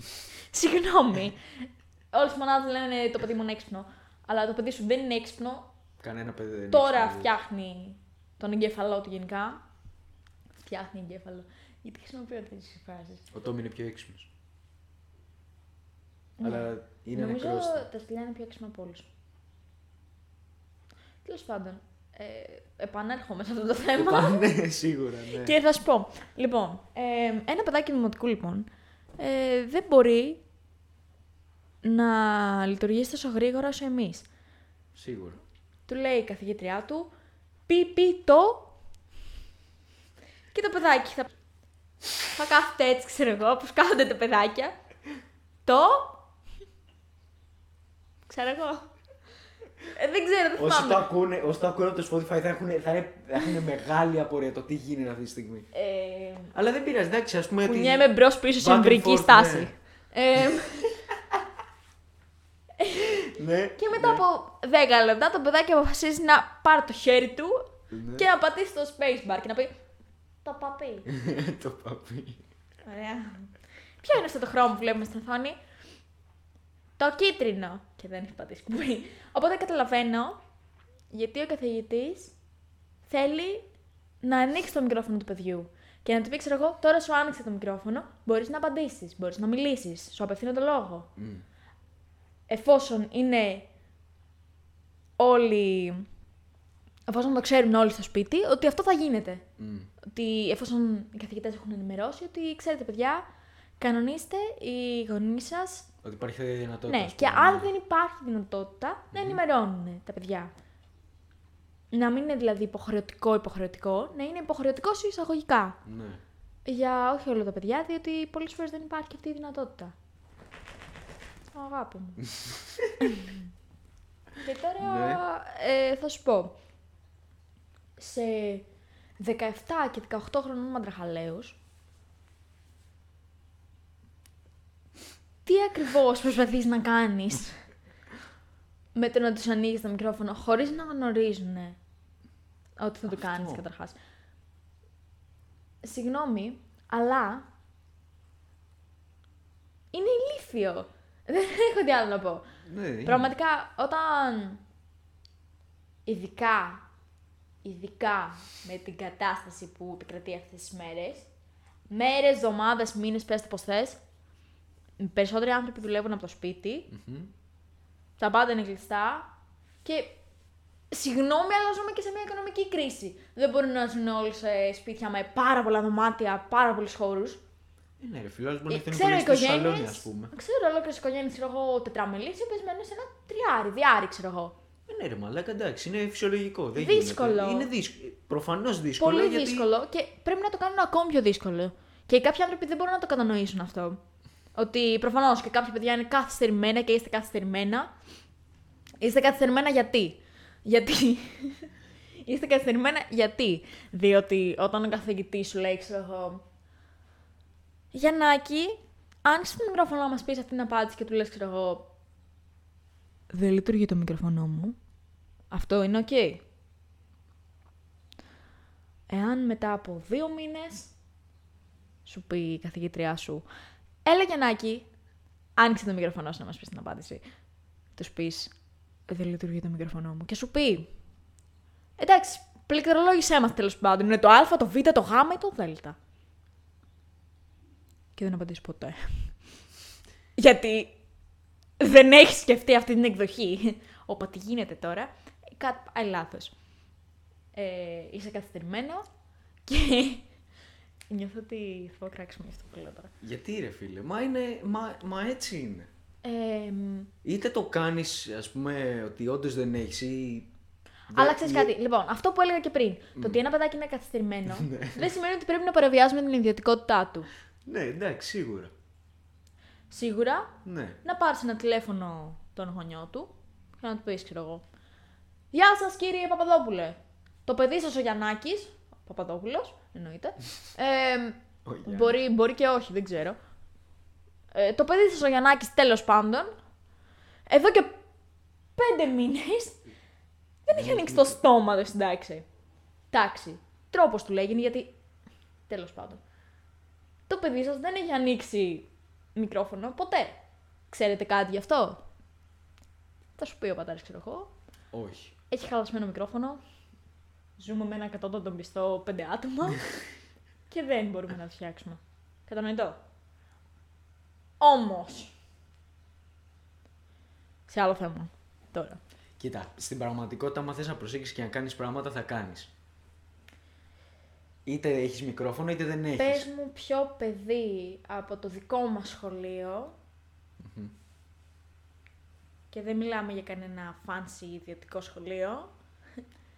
S2: Συγγνώμη. Όλες οι μονάδες λένε το παιδί μου είναι έξυπνο. Αλλά το παιδί σου δεν είναι έξυπνο.
S1: Κανένα παιδί δεν είναι
S2: Τώρα
S1: έξυπνο.
S2: φτιάχνει τον εγκέφαλό του γενικά. Φτιάχνει εγκέφαλο. Γιατί χρησιμοποιώ αυτέ τι φράσεις.
S1: Ο Τόμι είναι πιο έξυπνος.
S2: Ναι.
S1: Αλλά είναι
S2: Νομίζω
S1: νεκρός.
S2: τα σκυλιά είναι πιο έξυπνα από όλους. Τέλος πάντων, ε, επανέρχομαι σε αυτό το θέμα.
S1: Πάνε, ναι, σίγουρα, ναι.
S2: Και θα σου πω. Λοιπόν, ε, ένα παιδάκι δημοτικού λοιπόν ε, δεν μπορεί να λειτουργήσει τόσο γρήγορα όσο εμείς.
S1: Σίγουρα.
S2: Του λέει η καθηγήτριά του, πει, πει το. Και το παιδάκι θα. θα κάθεται έτσι, ξέρω εγώ, όπω κάθονται τα παιδάκια. Το. Ξέρω εγώ. Ε, δεν ξέρω, δεν
S1: Όσοι το
S2: θυμάμαι.
S1: ακούνε, όσοι το ακούνε από το Spotify θα έχουν, θα, είναι, θα έχουν μεγάλη απορία το τι γίνεται αυτή τη στιγμή.
S2: Ε,
S1: Αλλά δεν πειράζει, εντάξει, ας πούμε. ότι-
S2: κουνιέμαι μπρος πίσω σε
S1: Back and
S2: εμβρική
S1: forth,
S2: στάση.
S1: ναι.
S2: Ε,
S1: Ναι.
S2: Και μετά
S1: ναι.
S2: από 10 λεπτά το παιδάκι αποφασίζει να πάρει το χέρι του
S1: Ναι.
S2: και να πατήσει το spacebar και να πει Το παπί.
S1: το παπί.
S2: Ωραία. Ποιο είναι αυτό το χρώμα που βλέπουμε στην οθόνη, Το κίτρινο. Και δεν έχει πατήσει κουμπί. Οπότε καταλαβαίνω γιατί ο καθηγητής θέλει να ανοίξει το μικρόφωνο του παιδιού. Και να του πει, ξέρω εγώ, τώρα σου άνοιξε το μικρόφωνο, μπορείς να απαντήσεις, μπορείς να μιλήσεις, σου απευθύνω το λόγο.
S1: Μμ.
S2: εφόσον είναι όλοι. Εφόσον το ξέρουν όλοι στο σπίτι, ότι αυτό θα γίνεται.
S1: Μμ.
S2: Ότι εφόσον οι καθηγητές έχουν ενημερώσει, ότι ξέρετε, παιδιά, κανονίστε οι γονείς σας.
S1: Ότι υπάρχει αυτή η δυνατότητα.
S2: Ναι,
S1: ας
S2: και
S1: πούμε,
S2: αν
S1: ναι.
S2: δεν υπάρχει δυνατότητα, να ενημερώνουν τα παιδιά. Να μην είναι δηλαδή υποχρεωτικό-υποχρεωτικό, να είναι υποχρεωτικό σε εισαγωγικά.
S1: Ναι.
S2: Για όχι όλα τα παιδιά, διότι πολλές φορές δεν υπάρχει αυτή η δυνατότητα. Αγάπη μου. και τώρα
S1: Ναι.
S2: ε, θα σου πω. Σε 17 και 18 χρονών μαντραχαλαίους, τι ακριβώς προσπαθείς να κάνεις με το να τους ανοίγεις το μικρόφωνο χωρίς να γνωρίζουν ότι θα το
S1: Αυτό.
S2: κάνεις καταρχάς; Συγγνώμη, αλλά είναι ηλίθιο. Δεν έχω τι άλλο να πω.
S1: Ναι, είναι.
S2: Πραγματικά, όταν ειδικά, ειδικά με την κατάσταση που επικρατεί αυτές τις μέρες, μέρες, εβδομάδες, μήνες, πες το πώς θες, οι περισσότεροι άνθρωποι δουλεύουν από το σπίτι,
S1: Μμμ.
S2: τα πάντα είναι κλειστά και συγγνώμη, αλλά ζούμε και σε μια οικονομική κρίση. Δεν μπορούν να ζουν όλοι σε σπίτια με πάρα πολλά δωμάτια, πάρα πολλούς χώρους.
S1: Ε, Ναι, ρε φίλο, άλλος μπορείς
S2: Ε,
S1: να θέλει
S2: ξέρω
S1: πολύ στο σαλόνι,
S2: οικογένειε.
S1: ας πούμε.
S2: Ξέρω ολόκληρε οικογένειες, ξέρω εγώ, τετραμελεί, οι οποίες μένουν σε ένα τριάρι, διάρι, ξέρω εγώ.
S1: Ε, ναι, ρε μαλάκα, εντάξει, είναι φυσιολογικό. Δεν
S2: Δύσκολο.
S1: Γίνεται. Είναι δύσκολο. Προφανώς δύσκολο.
S2: Πολύ
S1: γιατί...
S2: δύσκολο και πρέπει να το κάνουν ακόμη πιο δύσκολο. Και κάποιοι άνθρωποι δεν μπορούν να το κατανοήσουν αυτό. Ότι προφανώς και κάποια παιδιά είναι καθυστερημένα και είστε καθυστερημένα. Είστε καθυστερημένα γιατί; Γιατί. είστε καθυστερημένα γιατί; Διότι όταν ο καθηγητής σου λέει, ξέρω εγώ. Γιαννάκη, άνοιξε το μικρόφωνο να μας πεις αυτή την απάντηση και του λες, ξέρω εγώ. Δεν λειτουργεί το μικρόφωνο μου. Αυτό είναι οκ. Εάν μετά από δύο μήνες σου πει η καθηγήτριά σου «Έλα Γιαννάκη, άνοιξε το μικρόφωνο σου να μας πεις την απάντηση». Τους πεις «Δεν λειτουργεί το μικρόφωνο μου» και σου πει «Εντάξει, πληκτρολόγησέ μας τέλος πάντων, είναι το α, το β, το γ ή το δ». Και δεν απαντήσεις ποτέ. Γιατί δεν έχεις σκεφτεί αυτή την εκδοχή. Οπότε γίνεται τώρα. Κάτι πάει λάθος ε, είσαι καθυστερημένο και νιώθω ότι θα πω κράξιμο για αυτό που λέω τώρα.
S1: Γιατί ρε φίλε, μα, είναι, μα, μα έτσι είναι.
S2: Ε, μ,
S1: Είτε το κάνεις, ας πούμε, ότι όντως δεν έχεις. Ή...
S2: αλλά
S1: δεν-
S2: ξέρεις
S1: ή-
S2: κάτι, λοιπόν, αυτό που έλεγα και πριν, το ότι ένα παιδάκι είναι καθυστερημένο, δεν σημαίνει ότι πρέπει να παραβιάζουμε την ιδιωτικότητά του.
S1: Ναι, εντάξει, σίγουρα.
S2: Σίγουρα,
S1: Ναι.
S2: να πάρεις ένα τηλέφωνο τον γονιό του και να του πεις, ξέρω εγώ. Γεια σας, κύριε Παπαδόπουλε. Το παιδί σας ο Γιαννάκης, Παπαδόπουλος, εννοείται. Ε,
S1: Ο Γιάννης.
S2: μπορεί, μπορεί και όχι, δεν ξέρω. Ε, το παιδί σα ο Γιαννάκης, τέλος πάντων, εδώ και πέντε μήνες δεν έχει ανοίξει το στόμα του στην τάξη. Τάξη. Τρόπος του λέγει, γιατί. Τέλος πάντων. Το παιδί σας δεν έχει ανοίξει μικρόφωνο ποτέ. Ξέρετε κάτι γι' αυτό; Θα σου πει ο πατέρας, ξέρω εγώ.
S1: Όχι.
S2: Έχει χαλασμένο μικρόφωνο. Ζούμε με ένα εκατότατο μισθό πέντε άτομα. και δεν μπορούμε να το φτιάξουμε. Κατανοητό. Όμως. Σε άλλο θέμα. Τώρα.
S1: Κοίτα, στην πραγματικότητα, άμα θες να προσέξεις και να κάνεις πράγματα, θα κάνεις. Είτε έχεις μικρόφωνο, είτε δεν έχεις.
S2: Πες μου ποιο παιδί από το δικό μας σχολείο και δεν μιλάμε για κανένα fancy ιδιωτικό σχολείο.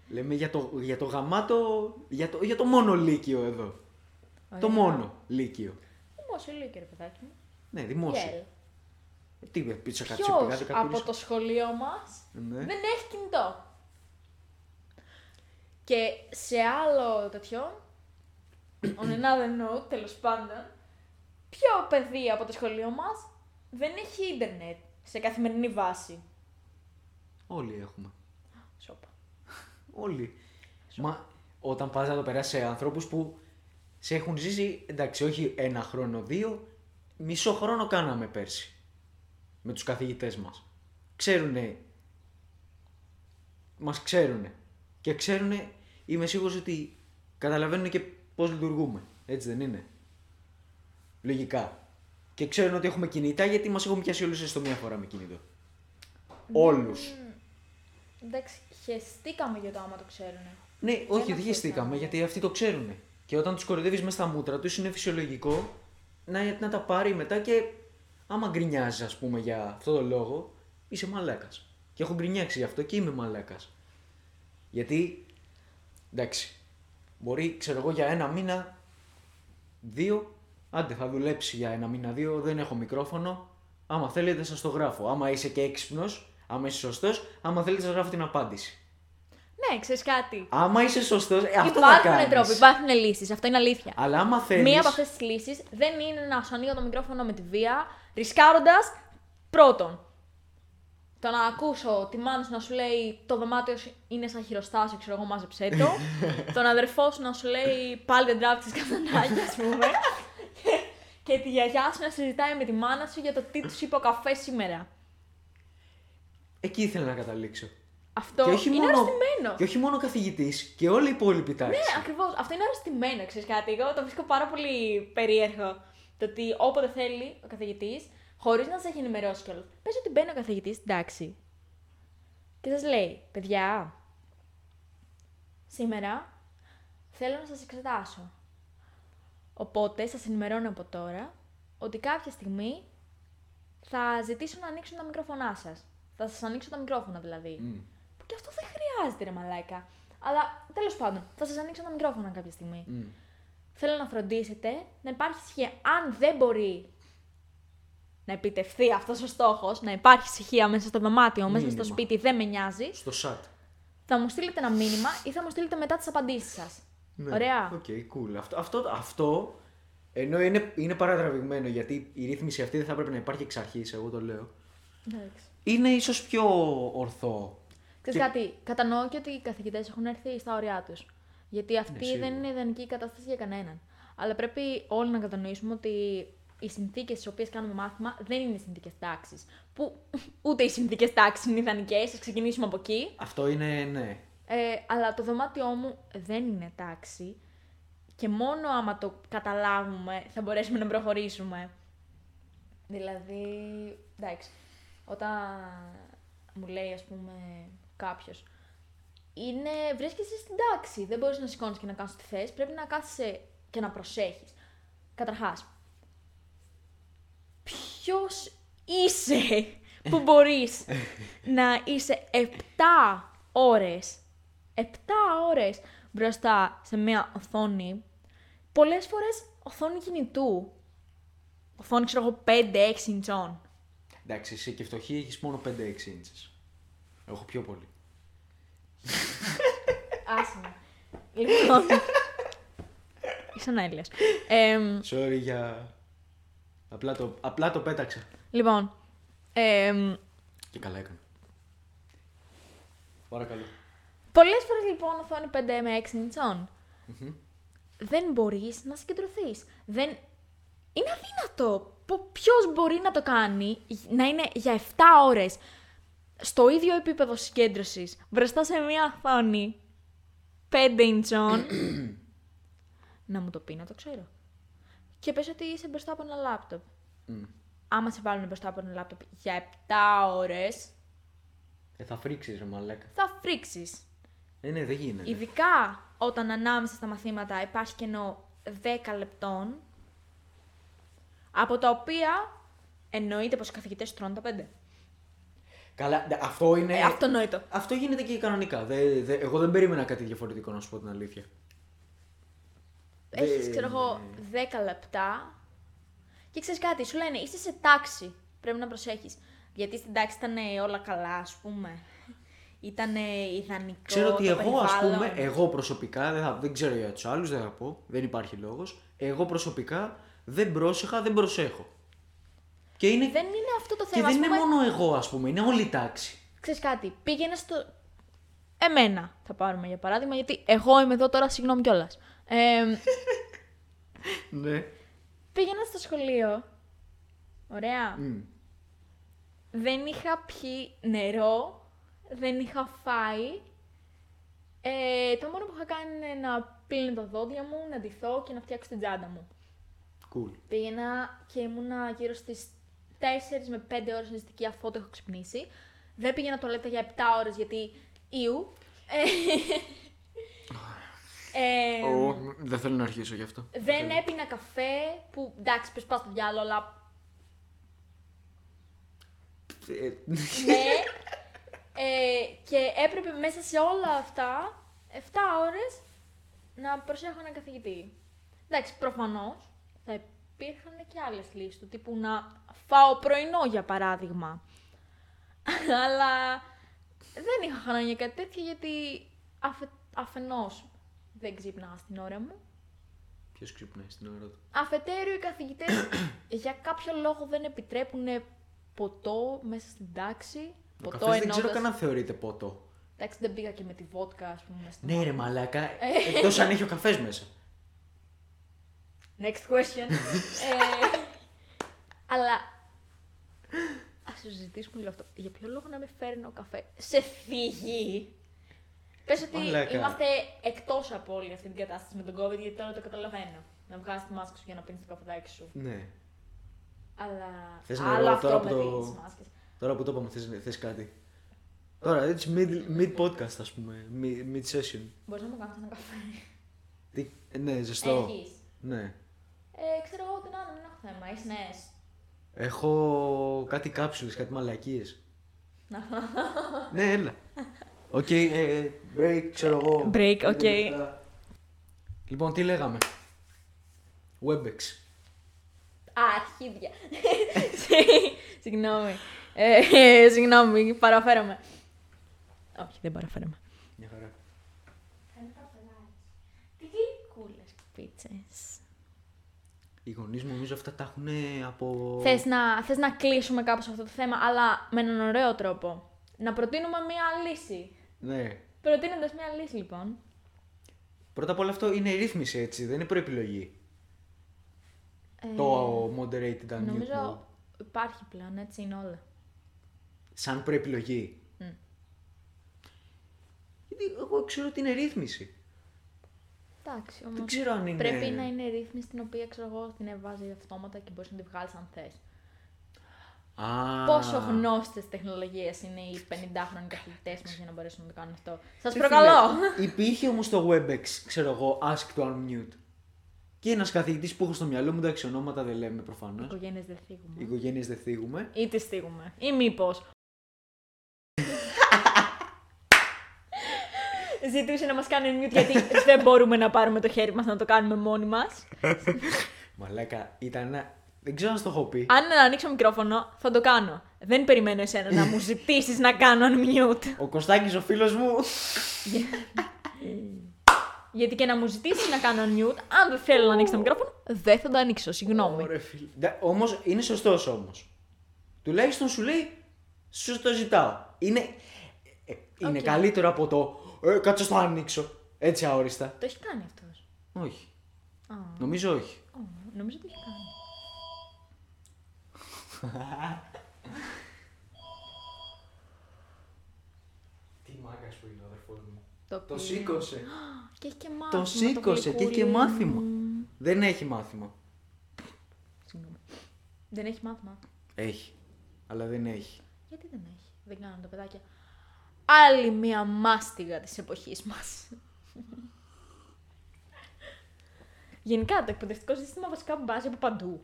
S1: Λέμε για το, για το γαμάτο, για το, για το μόνο λύκειο εδώ. Το
S2: Ωραία.
S1: μόνο λύκειο.
S2: Δημόσιο λύκειο, ρε παιδάκι μου.
S1: Ναι, δημόσιο.
S2: Γελ.
S1: Ε, Τι είπε, πίτσα κάτι
S2: Ποιος
S1: πήγατε κάποιος;
S2: από το σχολείο μας
S1: Ναι.
S2: δεν έχει κινητό. Και σε άλλο τέτοιο, on another note, τέλος πάντων, ποιο παιδί από το σχολείο μας δεν έχει ίντερνετ σε καθημερινή βάση;
S1: Όλοι έχουμε.
S2: Σόπα.
S1: Όλοι. Μα όταν πας να το περάσει σε ανθρώπους που σε έχουν ζήσει, εντάξει, όχι ένα χρόνο, δύο, μισό χρόνο κάναμε πέρσι. Με τους καθηγητές μας. Ξέρουνε. Μας ξέρουνε. Και ξέρουνε, είμαι σίγουρος ότι καταλαβαίνουν και πώς λειτουργούμε. Έτσι δεν είναι. Λογικά. Και ξέρουν ότι έχουμε κινητά γιατί μας έχουν πιάσει όλους έστω μία φορά με κινητό. Όλους.
S2: Εντάξει, χεστήκαμε για το άμα το ξέρουνε.
S1: Ναι, όχι,
S2: αυτό
S1: δεν χεστήκαμε
S2: ήταν.
S1: γιατί αυτοί το ξέρουν. Και όταν τους κοροϊδεύεις μέσα στα μούτρα τους, είναι φυσιολογικό να, να τα πάρει μετά και άμα γκρινιάζει, ας πούμε, για αυτό το λόγο, είσαι μαλάκας. Και έχω γκρινιάξει γι' αυτό και είμαι μαλάκας. Γιατί, εντάξει, μπορεί, ξέρω εγώ, για ένα μήνα, δύο, άντε θα δουλέψει για ένα μήνα, δύο, δεν έχω μικρόφωνο. Άμα θέλετε, σας το γράφω. Άμα είσαι και έξυπνος, άμα είσαι σωστός, άμα θέλετε, σας γράφω την απάντηση.
S2: Ναι, ξέρεις κάτι;
S1: Άμα είσαι σωστός, ε, αυτό θα
S2: υπάρχουν
S1: κάνεις.
S2: τρόποι, υπάρχουν λύσεις. Αυτό είναι αλήθεια.
S1: Αλλά άμα θέλει.
S2: Μία από αυτές τις λύσεις δεν είναι να σου ανοίγω το μικρόφωνο με τη βία, ρισκάροντας πρώτον το να ακούσω τη μάνα σου να σου λέει το δωμάτιο σου είναι σαν χειροστάσιο, ξέρω εγώ, μάζεψέ το. τον αδερφό σου να σου λέει πάλι δεν τράβηξες καφενάκια, ας πούμε. και, και τη γιαγιά σου να συζητάει με τη μάνα σου για το τι τους είπε ο καφέ σήμερα.
S1: Εκεί ήθελα να καταλήξω.
S2: Αυτό
S1: και όχι
S2: είναι
S1: μόνο,
S2: αρρωστημένο.
S1: Και όχι μόνο καθηγητής, και όλη η υπόλοιπη τάξη.
S2: Ναι, ακριβώς. Αυτό είναι αρρωστημένο, ξέρεις κάτι. Εγώ το βρίσκω πάρα πολύ περίεργο. Το ότι όποτε θέλει ο καθηγητής, χωρίς να σα έχει ενημερώσει κιόλας. Πες ότι μπαίνει ο καθηγητής στην τάξη και σας λέει, παιδιά, σήμερα θέλω να σας εξετάσω. Οπότε σας ενημερώνω από τώρα ότι κάποια στιγμή θα ζητήσω να ανοίξουν τα μικρόφωνά σας. Θα σας ανοίξω τα μικρόφωνα δηλαδή.
S1: Μμ.
S2: Που και αυτό δεν χρειάζεται, ρε μαλάκα. Αλλά τέλος πάντων, θα σας ανοίξω τα μικρόφωνα κάποια στιγμή.
S1: Μμ.
S2: Θέλω να φροντίσετε να υπάρχει ησυχία. Αν δεν μπορεί να επιτευχθεί αυτός ο στόχος, να υπάρχει ησυχία μέσα στο δωμάτιο, μέσα στο
S1: Μήνυμα.
S2: σπίτι, δεν με νοιάζει,
S1: Στο σατ.
S2: θα μου στείλετε ένα μήνυμα ή θα μου στείλετε μετά τις απαντήσεις σας.
S1: Ναι.
S2: Ωραία.
S1: Οκ, cool. Αυτό, αυτό, αυτό ενώ είναι, είναι παρατραβηγμένο γιατί η ρύθμιση αυτή δεν θα έπρεπε να υπάρχει εξ αρχής, εγώ το λέω.
S2: Εντάξει.
S1: Είναι ίσως πιο ορθό.
S2: Ξέρεις
S1: Και-
S2: κάτι, κατανοώ και ότι οι καθηγητές έχουν έρθει στα όρια τους. Γιατί αυτή
S1: Ναι, σίγουρα.
S2: δεν είναι ιδανική κατάσταση για κανέναν. Αλλά πρέπει όλοι να κατανοήσουμε ότι οι συνθήκες στις οποίες κάνουμε μάθημα δεν είναι συνθήκες τάξης. Που ούτε οι συνθήκες τάξης είναι ιδανικές, ας ξεκινήσουμε από εκεί.
S1: Αυτό είναι, ναι.
S2: Ε, αλλά το δωμάτιό μου δεν είναι τάξη. Και μόνο άμα το καταλάβουμε θα μπορέσουμε να προχωρήσουμε. Δηλαδή, εντάξει, όταν μου λέει ας πούμε κάποιος είναι, βρίσκεσαι στην τάξη, δεν μπορείς να σηκώνεις και να κάνεις τι θες, πρέπει να κάθεσαι και να προσέχεις. Καταρχάς, ποιος είσαι που μπορείς να είσαι 7 ώρες, 7 ώρες μπροστά σε μια οθόνη, πολλές φορές οθόνη κινητού, οθόνη ξέρω εγώ 5-6 ιντσών.
S1: Εντάξει, εσύ και φτωχή έχεις μόνο 5-6 inches. Έχω πιο πολύ.
S2: Άσε με. Λοιπόν. Είσαι ανέλειος. Εμ,
S1: Sorry για. Απλά το, απλά το πέταξα.
S2: λοιπόν. εμ,
S1: Και καλά έκανα. Παρακαλώ.
S2: πολλές φορές λοιπόν οθόνη 5 με 6 ιντσών. Δεν μπορείς να συγκεντρωθείς. Δεν... Είναι αδύνατο. Ποιος μπορεί να το κάνει να είναι για 7 ώρες στο ίδιο επίπεδο συγκέντρωσης μπροστά σε μια οθόνη 5 ιντσών. να μου το πει να το ξέρω. Και πες ότι είσαι μπροστά από ένα λάπτοπ.
S1: Μμ.
S2: άμα σε βάλουν μπροστά από ένα λάπτοπ για 7 ώρες,
S1: Ε, θα φρίξεις ρε μαλάκα.
S2: θα φρίξεις.
S1: Ε, ναι, δεν γίνεται.
S2: Ειδικά όταν ανάμεσα στα μαθήματα υπάρχει κενό 10 λεπτών, από τα οποία εννοείται πως οι καθηγητές τρώνε τα 5.
S1: Καλά, ναι, αυτό είναι.
S2: Ε, αυτονόητο.
S1: Αυτό γίνεται και κανονικά. Δε, δε, εγώ δεν περίμενα κάτι διαφορετικό να σου πω την αλήθεια.
S2: Έχεις,
S1: Δεν-
S2: ξέρω εγώ, 10 λεπτά και ξέρεις κάτι, σου λένε είσαι σε τάξη, πρέπει να προσέχεις. Γιατί στην τάξη ήταν όλα καλά, ας πούμε. Ήταν ιδανικό
S1: Ξέρω ότι
S2: το
S1: εγώ, ας
S2: περιβάλλον.
S1: πούμε, εγώ προσωπικά, δεν, θα, δεν ξέρω για τους άλλους, δεν θα πω, δεν υπάρχει λόγος. Εγώ προσωπικά δεν πρόσεχα, δεν προσέχω. Και, είναι,
S2: Δεν είναι αυτό το
S1: και
S2: θέμα.
S1: δεν
S2: ας
S1: είναι
S2: πούμε,
S1: μόνο εγώ, ας πούμε, είναι όλη η τάξη.
S2: Ξέρεις κάτι, πήγαινε στο... Εμένα θα πάρουμε για παράδειγμα, γιατί εγώ είμαι εδώ τώρα, συγγνώμη κιόλας. Ε,
S1: Ναι.
S2: πήγαινα στο σχολείο. Ωραία.
S1: Μμ.
S2: Δεν είχα πιει νερό, δεν είχα φάει. Ε, το μόνο που είχα κάνει είναι να πλύνω τα δόντια μου, να ντυθώ και να φτιάξω την τσάντα μου.
S1: Cool.
S2: Πήγαινα και ήμουνα γύρω στις 4 με 5 ώρες νηστική αφού το έχω ξυπνήσει. Δεν πήγαινα τολέτα για 7 ώρες γιατί ιου. Ε, ε,
S1: Ω, δεν θέλω να αρχίσω γι' αυτό.
S2: δεν έπινα καφέ που εντάξει πες πας στο διάλογο αλλά
S1: Ε,
S2: ναι. Ε, και έπρεπε μέσα σε όλα αυτά 7 ώρες να προσέχω έναν καθηγητή. Εντάξει, προφανώς θα υπήρχαν και άλλες λύσεις του τύπου να φάω πρωινό για παράδειγμα. Αλλά δεν είχα χρόνο για κάτι τέτοιο γιατί αφε, αφενός δεν ξύπναγα στην ώρα μου.
S1: Ποιος ξυπνάει στην ώρα του;
S2: Αφετέρου οι καθηγητές για κάποιο λόγο δεν επιτρέπουν ποτό μέσα στην τάξη.
S1: Ο
S2: Ποτό
S1: καφές δεν ξέρω
S2: εννοώντας-
S1: καν αν θεωρείται ποτό.
S2: Εντάξει, δεν πήγα και με τη βότκα, ας πούμε. στην
S1: Ναι, ρε μαλάκα. Εκτός αν έχει ο καφές μέσα.
S2: Next question. ε, αλλά. Α συζητήσουμε λίγο αυτό. Για ποιο λόγο να με φέρνει ο καφέ σε φυγή; Πες ότι
S1: Μαλάκα.
S2: είμαστε εκτός από όλη αυτή την κατάσταση με τον COVID, γιατί τώρα το καταλαβαίνω. Να βγάζει τη μάσκα σου για να πίνεις το καφεδάκι σου.
S1: Ναι.
S2: Αλλά.
S1: Θες
S2: άλλο
S1: νερό
S2: αυτό
S1: τώρα
S2: με
S1: που το-
S2: τις μάσκες.
S1: Τώρα που το είπαμε, θες, θες κάτι. Τώρα, έτσι mid, mid podcast, ας πούμε. Mid, mid session.
S2: Μπορείς να μου κάνεις ένα καφέ.
S1: Τι, ε, ναι, ζεστό.
S2: Έχεις.
S1: Ναι.
S2: Ε, ξέρω εγώ την άλλο, δεν έχω θέμα. Είσαι νέες.
S1: Έχω κάτι κάψουλες, κάτι μαλακίες. ναι, έλα. Οκ, ε, break, ξέρω εγώ.
S2: Break, οκ.
S1: Πέντε λεπτά. Λοιπόν, τι λέγαμε; Webex.
S2: Α, αρχίδια. συγγνώμη. Ε, συγγνώμη, παραφέραμε. Όχι, δεν παραφέραμε.
S1: Μια χαρά.
S2: Τι γλυκούλες πίτσες.
S1: Οι γονείς μου νομίζω αυτά τα έχουν από...
S2: Θες να, θες να κλείσουμε κάπως αυτό το θέμα, αλλά με έναν ωραίο τρόπο. Να προτείνουμε μία λύση.
S1: Ναι.
S2: Προτείνοντας μία λύση, λοιπόν.
S1: Πρώτα απ' όλα αυτό είναι ρύθμιση, έτσι, δεν είναι προεπιλογή.
S2: Ε,
S1: Το moderated unmute mode.
S2: Νομίζω υπάρχει πλέον, έτσι είναι όλα.
S1: Σαν προεπιλογή.
S2: Μμ.
S1: Γιατί εγώ ξέρω ότι είναι ρύθμιση.
S2: Εντάξει, όμως
S1: Δεν ξέρω αν είναι...
S2: πρέπει να είναι ρύθμιση την οποία, ξέρω εγώ, την βάζει αυτόματα και μπορείς να τη βγάλεις αν θες.
S1: Α,
S2: Πόσο γνώστες τεχνολογίες είναι οι 50χρονοι καθηγητές μας για να μπορέσουν να το κάνουν αυτό. Σας
S1: Ρε
S2: προκαλώ!
S1: φίλε, Υπήρχε όμως το WebEx, ξέρω εγώ, ask to unmute. Και ένας καθηγητής που έχω στο μυαλό μου, εντάξει, ονόματα δεν λέμε προφανώς.
S2: Οικογένειες δεν θίγουμε.
S1: Οικογένειες δεν θίγουμε.
S2: Ή τις θίγουμε. Ή μήπως. Ζητούσε να μας κάνει mute γιατί δεν μπορούμε να πάρουμε το χέρι μας να το κάνουμε μόνοι μας.
S1: Μαλάκα, ήταν ένα. Δεν ξέρω αν στο έχω πει.
S2: Αν ανοίξω μικρόφωνο, θα το κάνω. Δεν περιμένω εσένα να μου ζητήσεις να κάνω unmute.
S1: Ο Κωστάκης ο φίλος μου.
S2: Γιατί και να μου ζητήσεις να κάνω unmute, αν δεν θέλω να ανοίξει το μικρόφωνο, δεν θα το ανοίξω. Συγγνώμη.
S1: Ωραία, φίλε. Ντα- Όμως είναι σωστός όμως. Τουλάχιστον σου λέει, σου το ζητάω. Είναι, ε, είναι
S2: Οκ.
S1: καλύτερο από το, ε, κάτσε στο ανοίξω. Έτσι αόριστα.
S2: Το έχει κάνει αυτός.
S1: Όχι. Νομίζω όχι.
S2: Νομίζω το έχει κάνει.
S1: Τι μάγκας που είναι ο αδερφός μου.
S2: Το,
S1: Το
S2: οποίο-
S1: σήκωσε.
S2: Και έχει και μάθημα.
S1: Το σήκωσε και έχει και
S2: γλυκούλι.
S1: μάθημα. Δεν έχει μάθημα.
S2: Συγγνώμη. Δεν έχει μάθημα.
S1: Έχει. Αλλά δεν έχει.
S2: Γιατί δεν έχει; Δεν κάνουν τα παιδάκια. Άλλη μία μάστιγα της εποχής μας. Γενικά το εκπαιδευτικό σύστημα βασικά μπάζει από παντού.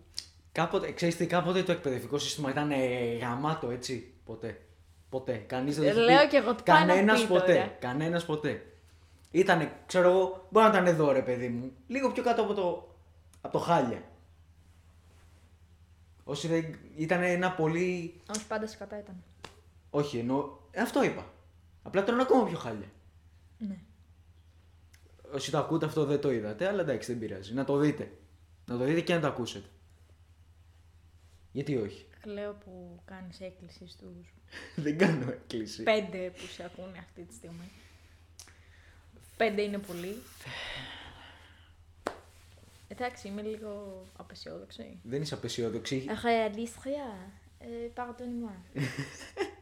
S1: Κάποτε, ξέρεις τι, κάποτε το εκπαιδευτικό σύστημα ήταν ε, γαμάτο, έτσι. Ποτέ. Ποτέ. Κανείς δεν
S2: Ε,
S1: θα σου
S2: λέω
S1: πει-
S2: κι εγώ, τι πάει να
S1: Κανένας
S2: πει
S1: ποτέ.
S2: τώρα.
S1: Κανένας ποτέ. Ήτανε, ξέρω εγώ, μπορεί να ήταν εδώ ρε παιδί μου. Λίγο πιο κάτω από το, από το χάλια. Όσοι δεν... Ήταν ένα πολύ...
S2: Όχι πάντα σκατά ήταν.
S1: Όχι, εννοώ... ε, Αυτό είπα. Απλά τώρα είναι ακόμα πιο χάλια.
S2: Ναι.
S1: Όσοι το ακούτε αυτό δεν το είδατε, αλλά εντάξει δεν πειράζει. Να το δείτε. Να το δείτε και να το ακούσετε. Γιατί όχι;
S2: Λέω που κάνεις έκκληση στους
S1: δεν κάνω έκκληση.
S2: πέντε που σε ακούνε αυτή τη στιγμή. Πέντε είναι πολύ. Εντάξει, είμαι λίγο απεσιόδοξη.
S1: Δεν είσαι απεσιόδοξη.
S2: Réaliste, pardonnez-moi.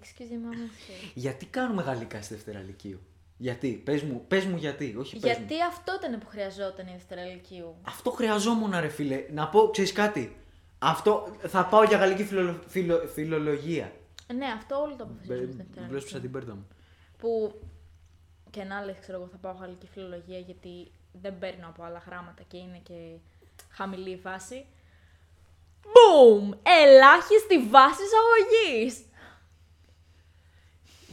S2: Excusez-moi, monsieur.
S1: Γιατί κάνουμε γαλλικά στη Δευτέρα Λυκείου. Γιατί, πες μου, πες μου γιατί, όχι πες μου.
S2: Γιατί αυτό ήταν που χρειαζόταν η Δευτέρα Λυκείου.
S1: Αυτό χρειαζόμουν ρε φίλε. Να πω, ξέρεις κάτι; Αυτό θα πάω για γαλλική φιλο, φιλο- φιλολογία.
S2: Ναι, αυτό όλο το αποφασίζουμε στη Δευτέρα
S1: Βλέψα
S2: Λυκείου.
S1: την πέρτα μου.
S2: Που και να λες, ξέρω εγώ, θα πάω γαλλική φιλολογία γιατί δεν παίρνω από άλλα γράμματα και είναι και χαμηλή η βάση. Boom! Ελάχιστη βάση εισαγωγής.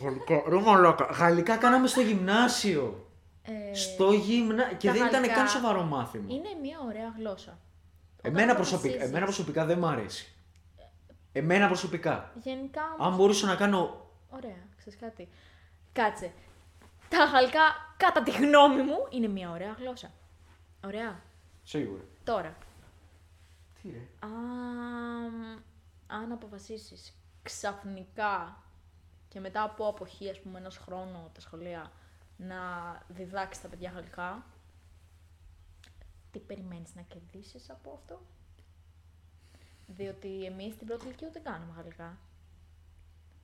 S1: Γαλλικά, ρε μαλάκα. Γαλλικά κάναμε στο γυμνάσιο.
S2: Ε,
S1: Στο γυμνάσιο. Και
S2: τα
S1: δεν ήταν
S2: γαλλικά
S1: καν σοβαρό μάθημα.
S2: Είναι μια ωραία γλώσσα.
S1: Εμένα
S2: Όταν
S1: προσωπικά,
S2: αποφασίζεις-
S1: εμένα προσωπικά δεν μ' αρέσει. Εμένα προσωπικά.
S2: Γενικά όμως,
S1: Αν μπορούσα να κάνω.
S2: Ωραία, ξέρεις κάτι. Κάτσε. Τα γαλλικά, κατά τη γνώμη μου, είναι μια ωραία γλώσσα. Ωραία.
S1: Σίγουρα.
S2: Τώρα,
S1: Τι ρε.
S2: αν, αν αποφασίσεις ξαφνικά και μετά από αποχή, ας πούμε, ενός χρόνου από τα σχολεία, να διδάξει τα παιδιά γαλλικά, τι περιμένεις να κερδίσεις από αυτό; Διότι εμείς στην πρώτη ηλικία δεν κάνουμε γαλλικά.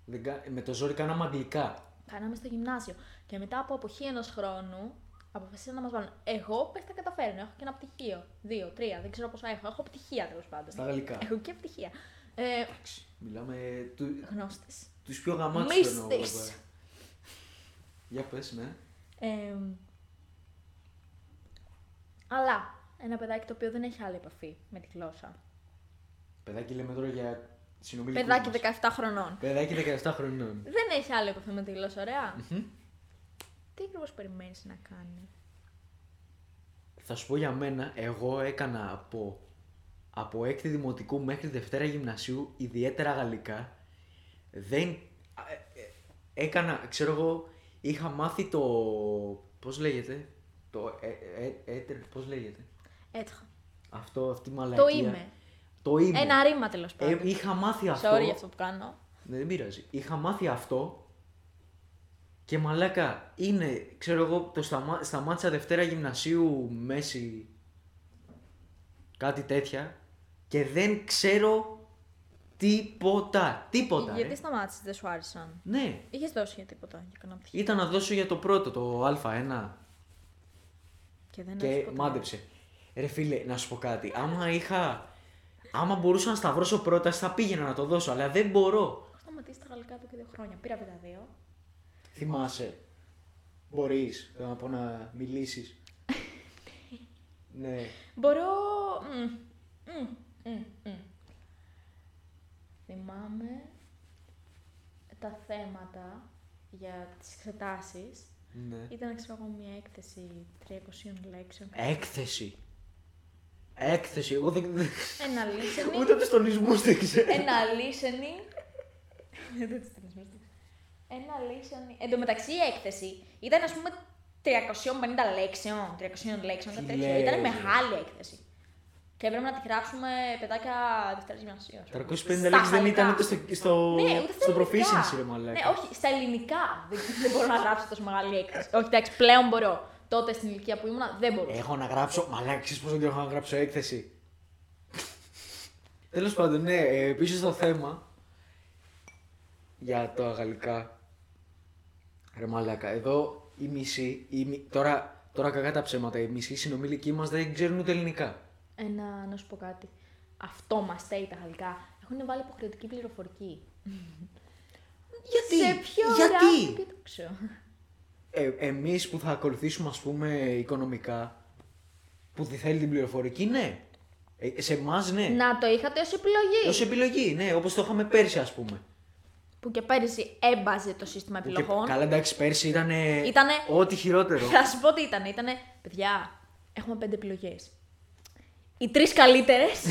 S1: Δεν κα- Με το ζόρι κάναμε αγγλικά.
S2: Κάναμε στο γυμνάσιο. Και μετά από αποχή ενός χρόνου, αποφασίσαν να μας βάλουν. Εγώ πες τα καταφέρνω. Έχω και ένα πτυχίο. Δύο, τρία, δεν ξέρω πόσα έχω. Έχω πτυχία τέλος πάντων.
S1: Στα γαλλικά.
S2: Έχω και πτυχία. Ε,
S1: Εντάξει, Μιλάμε του,
S2: Γνώστες.
S1: Τους πιο γαμάτους
S2: Μίστες.
S1: εννοώ εδώ πέρα. Για πες, ναι.
S2: Ε, αλλά ένα παιδάκι το οποίο δεν έχει άλλη επαφή με τη γλώσσα.
S1: Παιδάκι λέμε τώρα για συνομιλικούς
S2: Παιδάκι
S1: μας.
S2: 17 χρονών.
S1: Παιδάκι 17 χρονών.
S2: Δεν έχει άλλη επαφή με τη γλώσσα, ωραία. Τι ακριβώς περιμένεις να κάνει;
S1: Θα σου πω για μένα, εγώ έκανα από, από έκτη δημοτικού μέχρι Δευτέρα γυμνασίου, ιδιαίτερα γαλλικά. Δεν... ε, ε, Έκανα, ξέρω εγώ, είχα μάθει το... Πώς λέγεται; Το... Ε, ε, έτερ, πώς λέγεται;
S2: Έτυχα.
S1: Αυτό, αυτή η μαλακία.
S2: Το είμαι.
S1: Το είμαι.
S2: Ένα ρήμα τέλος
S1: Ε,
S2: πάντων.
S1: είχα μάθει αυτό.
S2: Sorry για αυτό που κάνω.
S1: Ναι, δεν πειράζει. Είχα μάθει αυτό και μαλάκα είναι, ξέρω εγώ, το σταμά... σταμάτησα Δευτέρα Γυμνασίου μέση κάτι τέτοια και δεν ξέρω τίποτα. Τίποτα.
S2: Γιατί
S1: ρε.
S2: σταμάτησες, δεν σου άρεσαν;
S1: Ναι.
S2: Είχες δώσει για τίποτα για κανένα πτυχίο.
S1: Ήταν να δώσω για το πρώτο, το Α1
S2: Και δεν
S1: και
S2: έχεις ποτέ.
S1: μάντεψε. Ρε φίλε, να σου πω κάτι. Άμα είχα... Άμα μπορούσα να σταυρώσω πρόταση θα πήγαινα να το δώσω, αλλά δεν μπορώ.
S2: Έχω σταματήσει τα γαλλικά εδώ και δύο χρόνια. Πήρα τα δύο.
S1: Θυμάσαι. Μπορείς θέλω να πω να μιλήσεις. ναι.
S2: Μπορώ. Μμ, μμ, μμ, μμ. Θυμάμαι τα θέματα για τις εξετάσεις.
S1: ναι.
S2: Ήταν, ξέρω εγώ, μια έκθεση 300 λέξεων.
S1: Έκθεση. Έκθεση. Εγώ δεν...
S2: Ένα listening.
S1: Ούτε τους τονισμούς δεν ξέρω.
S2: Ένα listening. Δεν τις θυμάμαι. Ένα listening. Εν τω μεταξύ η έκθεση ήταν ας πούμε 350 λέξεων. 300 λέξεων, κάτι
S1: Τι
S2: τέτοιο.
S1: λες,
S2: Ήταν
S1: ρε.
S2: μεγάλη έκθεση. Και έπρεπε να τη γράψουμε παιδάκια Δευτέρας Γυμνασίου. ας πούμε.
S1: 350
S2: Στα
S1: λέξεις δεν
S2: γαλλικά.
S1: ήταν ούτε στο, στο,
S2: Ναι, ούτε στα
S1: στο
S2: ελληνικά.
S1: proficiency ρε μαλάκα.
S2: Ναι, όχι, στα ελληνικά. δεν, δεν μπορώ να γράψω τόσο μεγάλη έκθεση. όχι, εντάξει, πλέον μπορώ. Τότε στην ηλικία που ήμουνα δεν μπορούσα.
S1: Έχω να γράψω. Μαλάκα, ξέρεις πόσο καιρό έχω να γράψω έκθεση; Τέλος πάντων, ναι, ε, πίσω στο θέμα για τα γαλλικά. Ρε μαλάκα, εδώ η μισή, η, μι- τώρα, τώρα κακά τα ψέματα, οι μισοί συνομιλικοί μας δεν ξέρουν ούτε ελληνικά.
S2: Ένα, να σου πω κάτι. Αυτό μας στέει τα γαλλικά. Έχουν βάλει υποχρεωτική πληροφορική.
S1: Γιατί;
S2: Σε ποιο
S1: Γιατί;
S2: ράπ πιτόξο.
S1: Ε, εμείς που θα ακολουθήσουμε ας πούμε οικονομικά, που τη θέλει την πληροφορική, ναι. Ε, σε εμάς ναι.
S2: Να το είχατε ως επιλογή.
S1: Ως επιλογή, ναι, όπως το είχαμε πέρσι ας πούμε.
S2: Που και πέρυσι έμπαζε το σύστημα
S1: Και,
S2: επιλογών.
S1: καλά εντάξει πέρσι ήταν
S2: Ήτανε-
S1: ό,τι χειρότερο.
S2: Θα σου πω τι ήταν. Ήτανε, παιδιά, έχουμε πέντε επιλογές. Οι τρεις καλύτερες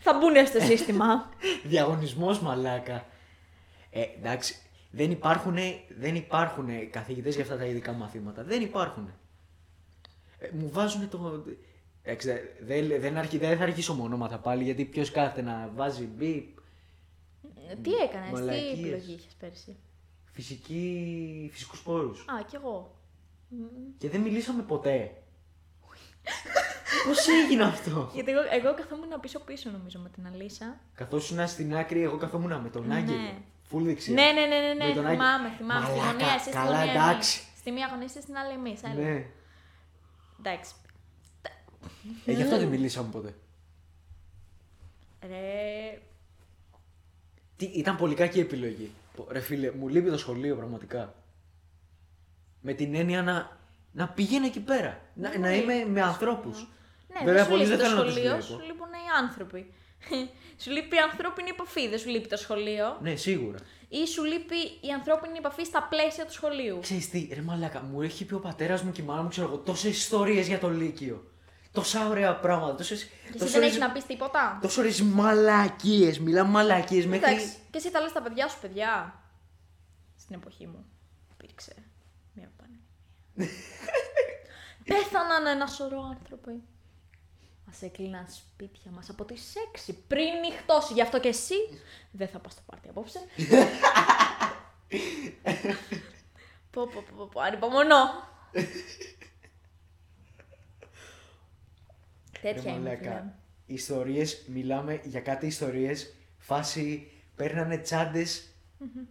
S2: θα μπουν στο σύστημα.
S1: Διαγωνισμός μαλάκα. Ε, εντάξει, δεν υπάρχουν, δεν υπάρχουν καθηγητές για αυτά τα ειδικά μαθήματα. Δεν υπάρχουν. Ε, μου βάζουν το... Εντάξει, δεν, δεν, αρχι- δεν θα αρχίσω με ονόματα πάλι, γιατί ποιος κάθεται να βάζει μπιπ,
S2: τι έκανες, τι
S1: Μαλακίες.
S2: επιλογή είχες πέρυσι;
S1: φυσική, φυσικούς πόρους.
S2: Α, κι εγώ.
S1: Και δεν μιλήσαμε ποτέ. Πώς έγινε αυτό;
S2: Γιατί εγώ, εγώ καθόμουν πίσω-πίσω νομίζω με την Αλίσσα.
S1: Καθώς ήσουν στην άκρη, εγώ καθόμουν με τον
S2: Ναι.
S1: Άγγελο. Φουλ δεξιά.
S2: Ναι, ναι, ναι, ναι, ναι,
S1: Με τον Άγγελο.
S2: θυμάμαι, θυμάμαι. Στη
S1: Μαλάκα,
S2: γωνία, εσύ στη
S1: καλά,
S2: γωνία.
S1: εντάξει.
S2: εμείς. Στη μία γωνία, εσύ στην άλλη εμείς.
S1: Ναι.
S2: Εντάξει.
S1: Ε, γι' αυτό δεν μιλήσαμε ποτέ.
S2: Ρε,
S1: Τι, ήταν πολύ κακή επιλογή. Πο- Ρε φίλε, μου λείπει το σχολείο πραγματικά. Με την έννοια να, να πηγαίνω εκεί πέρα. Να, να είμαι με ανθρώπους.
S2: Ναι,
S1: Βέβαια,
S2: δεν σου
S1: πολλοί
S2: λείπει
S1: δεν
S2: το
S1: θέλουν να τους
S2: σχολείο,
S1: βλέπω.
S2: σου λείπουν οι άνθρωποι. σου λείπει η ανθρώπινη επαφή, δεν σου λείπει το σχολείο.
S1: Ναι, σίγουρα.
S2: Ή σου λείπει η ανθρώπινη επαφή στα πλαίσια του σχολείου.
S1: Ξέρεις τι, ρε μαλάκα, μου έχει πει ο πατέρας μου και η μάνα μου, ξέρω εγώ, τόσες ιστορίες για το Λύκειο. Τόσα ωραία πράγματα. Τόσες,
S2: Και εσύ δεν έχεις να πεις τίποτα;
S1: Τόσο ωραίε μαλακίες. Μιλάμε μαλακίες μέχρι.
S2: Εντάξει, και εσύ τα λες στα παιδιά σου, παιδιά. Στην εποχή μου υπήρξε μια πανδημία. Πέθαναν ένα σωρό άνθρωποι. Μα έκλειναν σπίτια μας από τις 6 πριν νυχτώσει. Γι' αυτό και εσύ δεν θα πας στο πάρτι απόψε. πω, πω, πω, πω, πω, ανυπομονώ. Τέτοια είμαι, φίλε.
S1: Ιστορίες, μιλάμε για κάτι ιστορίες. Φάση παίρνανε τσάντες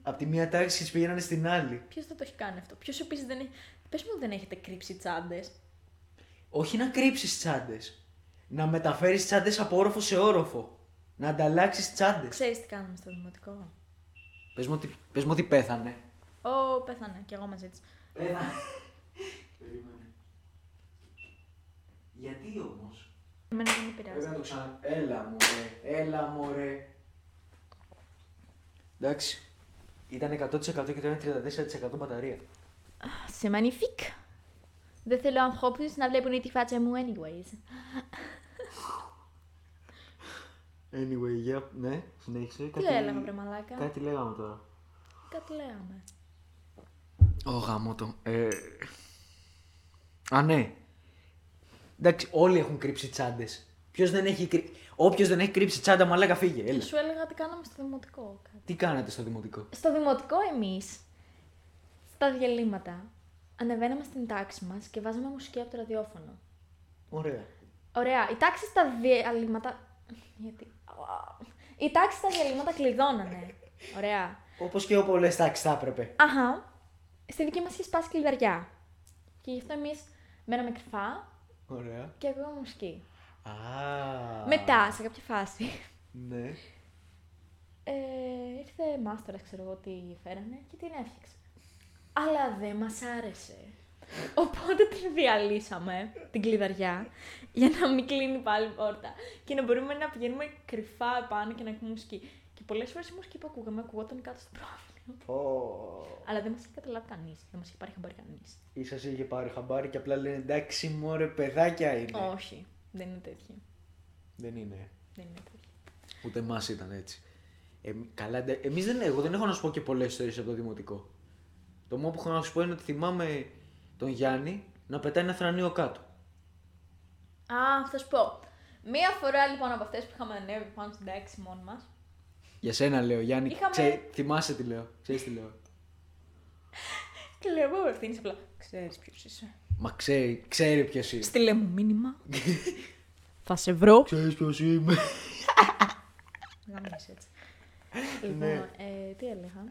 S1: από τη μία τάξη και τις πηγαίνανε στην άλλη.
S2: Ποιος δεν το έχει κάνει αυτό; Ποιος επίσης δεν έχει. Πες μου, δεν έχετε κρύψει τσάντες.
S1: Όχι να κρύψεις τσάντες. Να μεταφέρεις τσάντες από όροφο σε όροφο. Να ανταλλάξεις τσάντες.
S2: Ξέρεις τι κάνουμε στο δημοτικό;
S1: Πες μου, ότι- πες μου ότι πέθανε.
S2: Ω, πέθανε κι εγώ μαζί της.
S1: Πέθανε. Περίμενε. Γιατί όμως;
S2: Εμένα δεν με πειράζει.
S1: Πρέπει να το ξανα. Έλα μωρέ, έλα μωρέ. Εντάξει. Ήταν 100% και τώρα είναι 34% μπαταρία.
S2: C'est magnifique. Δεν θέλω ανθρώπου να βλέπουν τη φάτσα μου anyways.
S1: Anyway, για, ναι, συνέχισε.
S2: Τι έλεγα, βρε μαλάκα.
S1: Κάτι λέγαμε τώρα.
S2: Κάτι λέγαμε.
S1: Ω γάμο το. Ε... Α, ναι. Εντάξει, όλοι έχουν κρύψει τσάντες. Ποιος δεν έχει κρύψει. Όποιος δεν έχει κρύψει τσάντα, μαλάκα φύγε. Έλα.
S2: Σου έλεγα τι κάναμε στο δημοτικό.
S1: Τι κάνατε στο δημοτικό;
S2: Στο δημοτικό εμείς, στα διαλύματα, ανεβαίναμε στην τάξη μας και βάζαμε μουσική από το ραδιόφωνο.
S1: Ωραία.
S2: Ωραία. Η τάξη στα διαλύματα. Γιατί; Η τάξη στα διαλύματα κλειδώνανε. Ωραία.
S1: Όπως και ο πολλέ τάξει θα έπρεπε.
S2: Αχα. Στη δική μας είχε σπάσει κλειδαριά. Και γι' αυτό εμείς μέναμε κρυφά
S1: Ωραία.
S2: και ακούγαμε μουσική.
S1: Α.
S2: Μετά, σε κάποια φάση,
S1: Ναι.
S2: ε, ήρθε μάστορας, ξέρω εγώ τι φέρανε και την έφτιαξε. Αλλά δεν μας άρεσε. Οπότε την διαλύσαμε, την κλειδαριά, για να μην κλείνει πάλι η πόρτα. Και να μπορούμε να πηγαίνουμε κρυφά επάνω και να ακούμε μουσική. Και πολλές φορές η μουσική που ακούγαμε ακούγονταν κάτω στο πρόβλημα. Αλλά δεν μας είχε καταλάβει κανείς, δεν μας είχε πάρει χαμπάρι κανείς.
S1: Ίσως είχε πάρει χαμπάρι και απλά λένε εντάξει μωρέ παιδάκια είναι.
S2: Όχι, δεν είναι τέτοια.
S1: Δεν είναι.
S2: Δεν είναι τέτοια.
S1: Ούτε εμάς ήταν έτσι. Ε, καλά, ντε- εμείς δεν, εγώ δεν έχω να σου πω και πολλές ιστορίες από το δημοτικό. Το μόνο που έχω να σου πω είναι ότι θυμάμαι τον Γιάννη να πετάει ένα θρανίο κάτω.
S2: Α, θα σου πω. Μία φορά λοιπόν από αυτές που είχαμε ανέβει πάνω στην τάξη μόνοι μας.
S1: Για σένα λέω, Γιάννη.
S2: Είχαμε-
S1: Ξέ, θυμάσαι τι λέω. Ξέρεις τι λέω.
S2: Και λέω εγώ ευθύνη απλά. Ξέρεις ποιος είσαι.
S1: Μα ξέρει, ξέρει ποιος είναι.
S2: Στείλε μου μήνυμα. θα σε βρω.
S1: Ξέρεις ποιος είμαι.
S2: Γαμίσαι έτσι. λοιπόν, ε, τι έλεγα.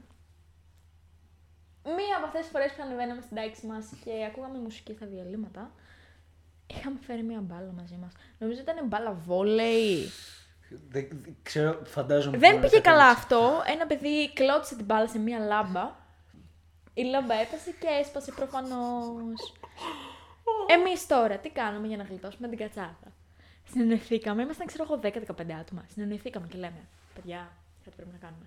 S2: Μία από αυτές τις φορές που ανεβαίναμε στην τάξη μας και ακούγαμε μουσική στα διαλύματα, είχαμε φέρει μία μπάλα μαζί μας. Νομίζω ήταν μπάλα βόλεϊ.
S1: Δεν ξέρω, φαντάζομαι.
S2: Δεν
S1: μπορεί να
S2: πήγε καλά
S1: καταλήξει.
S2: αυτό. Ένα παιδί κλώτησε την μπάλα σε μία λάμπα. Η λάμπα έπεσε και έσπασε προφανώς. Εμείς τώρα τι κάνουμε για να γλιτώσουμε την κατσάδα; Συνεννοηθήκαμε, ήμασταν ξέρω εγώ 10-15 άτομα. Συνεννοηθήκαμε και λέμε: Παιδιά, κάτι πρέπει να κάνουμε.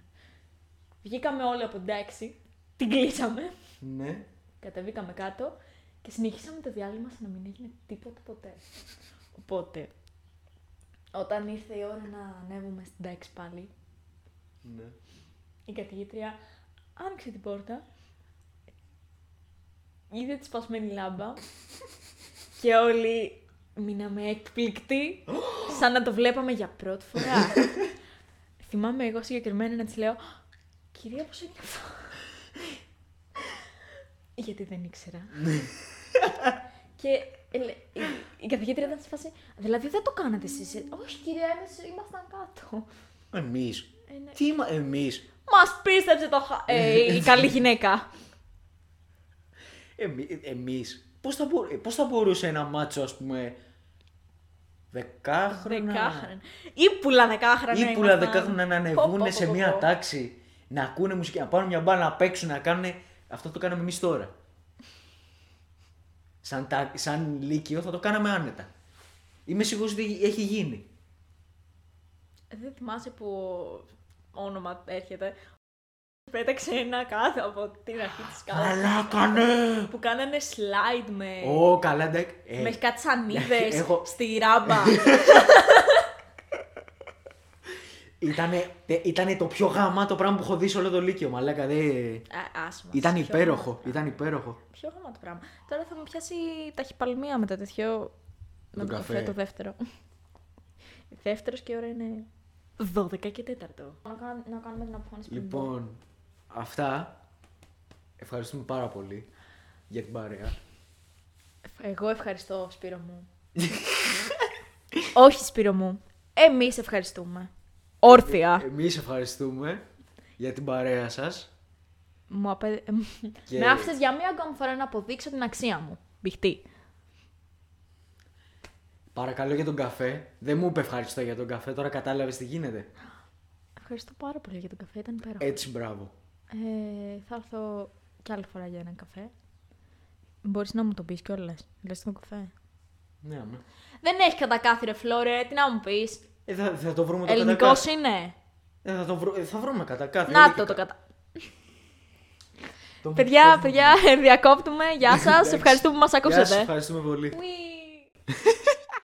S2: Βγήκαμε όλοι από την τάξη, την κλείσαμε,
S1: Ναι.
S2: κατεβήκαμε κάτω και συνεχίσαμε το διάλειμμα σαν να μην έγινε τίποτα ποτέ. Οπότε, όταν ήρθε η ώρα να ανέβουμε στην τάξη πάλι,
S1: ναι.
S2: η καθηγήτρια άνοιξε την πόρτα, είδε τη σπασμένη λάμπα και όλοι μείναμε έκπληκτοι, σαν να το βλέπαμε για πρώτη φορά. Θυμάμαι εγώ συγκεκριμένα να της λέω «Κυρία, πώς έγινε αυτό» Γιατί δεν ήξερα. και ε, λέ- η, η καθηγήτρια ήταν σε φάση «Δηλαδή δεν το κάνατε εσείς». ε;» «Όχι κυρία, εμείς ήμασταν κάτω».
S1: Εμείς.
S2: Ε, ναι.
S1: Τι είμα, εμείς.
S2: Μας πίστεψε το χα... ε, η καλή γυναίκα.
S1: Εμείς. Πώς θα, μπο- ε, πώς θα μπορούσε ένα μάτσο, ας πούμε. Δεκάχρονα.
S2: Δεκάχρονα. Ήπουλα δεκάχρονα.
S1: Ή πουλα
S2: ήμασταν.
S1: δεκάχρονα να
S2: Πω, πω,
S1: ανεβούν
S2: πω,
S1: σε
S2: πω,
S1: μια
S2: πω.
S1: τάξη, να ακούνε μουσική, να πάρουν μια μπάλα να παίξουν, να κάνουν. Αυτό το κάναμε εμείς τώρα. Σαν, τα... σαν Λύκειο θα το κάναμε άνετα. Είμαι σίγουρος ότι έχει γίνει.
S2: Δεν θυμάσαι που όνομα έρχεται. Πέταξε ένα κάτω από την αρχή της κάτω.
S1: Μαλάκα, ναι!
S2: που κάνανε slide με,
S1: Ω, καλά, εντάξει. Ε,
S2: με κάτι σανίδες
S1: Έχω-
S2: στη ράμπα.
S1: ήτανε, τε- ήτανε το πιο γαμάτο πράγμα που έχω δει σε όλο το Λύκειο, μαλάκα. Δε...
S2: Α, άσε μας,
S1: Ήταν
S2: πιο
S1: υπέροχο,
S2: γαμάτο
S1: ήταν υπέροχο.
S2: πράγμα. Πιο γαμάτο πράγμα. Τώρα θα μου πιάσει ταχυπαλμία με το τέτοιο. Με
S1: Τον
S2: το καφέ.
S1: καφέ.
S2: το δεύτερο. Δεύτερος και η ώρα είναι 12 και 4. Να, κάνω- να κάνουμε την αποφώνηση πριν πω.
S1: Λοιπόν, αυτά. Ευχαριστούμε πάρα πολύ για την παρέα.
S2: Εγώ ευχαριστώ, Σπύρο μου. Όχι, Σπύρο μου. Εμείς ευχαριστούμε. Όρθια.
S1: Εμείς ευχαριστούμε για την παρέα σας.
S2: Μου απέ...
S1: Και-
S2: Με άφησες για μία ακόμη φορά να αποδείξω την αξία μου. Μπιχτή.
S1: Παρακαλώ για τον καφέ. Δεν μου είπε ευχαριστώ για τον καφέ, τώρα κατάλαβες τι γίνεται.
S2: Ευχαριστώ πάρα πολύ για τον καφέ, ήταν υπέροχο.
S1: Έτσι, μπράβο.
S2: Ε, θα έρθω κι άλλη φορά για έναν καφέ. Μπορείς να μου το πεις κιόλας. Λες τον καφέ.
S1: Ναι, αμέ.
S2: Δεν έχει κατακάθι ρε Φλόρε, τι να μου πεις.
S1: Ε, θα, θα το βρούμε το
S2: Ελληνικός
S1: κατά
S2: είναι.
S1: Ε, θα, το βρω, ε, θα βρούμε κατά κάθε.
S2: Να το το κατα...
S1: Το...
S2: Παιδιά, παιδιά, διακόπτουμε. Γεια σας.
S1: Εντάξει.
S2: Ευχαριστούμε που μας
S1: Γεια σας,
S2: ακούσατε.
S1: ευχαριστούμε πολύ.
S2: Ουί.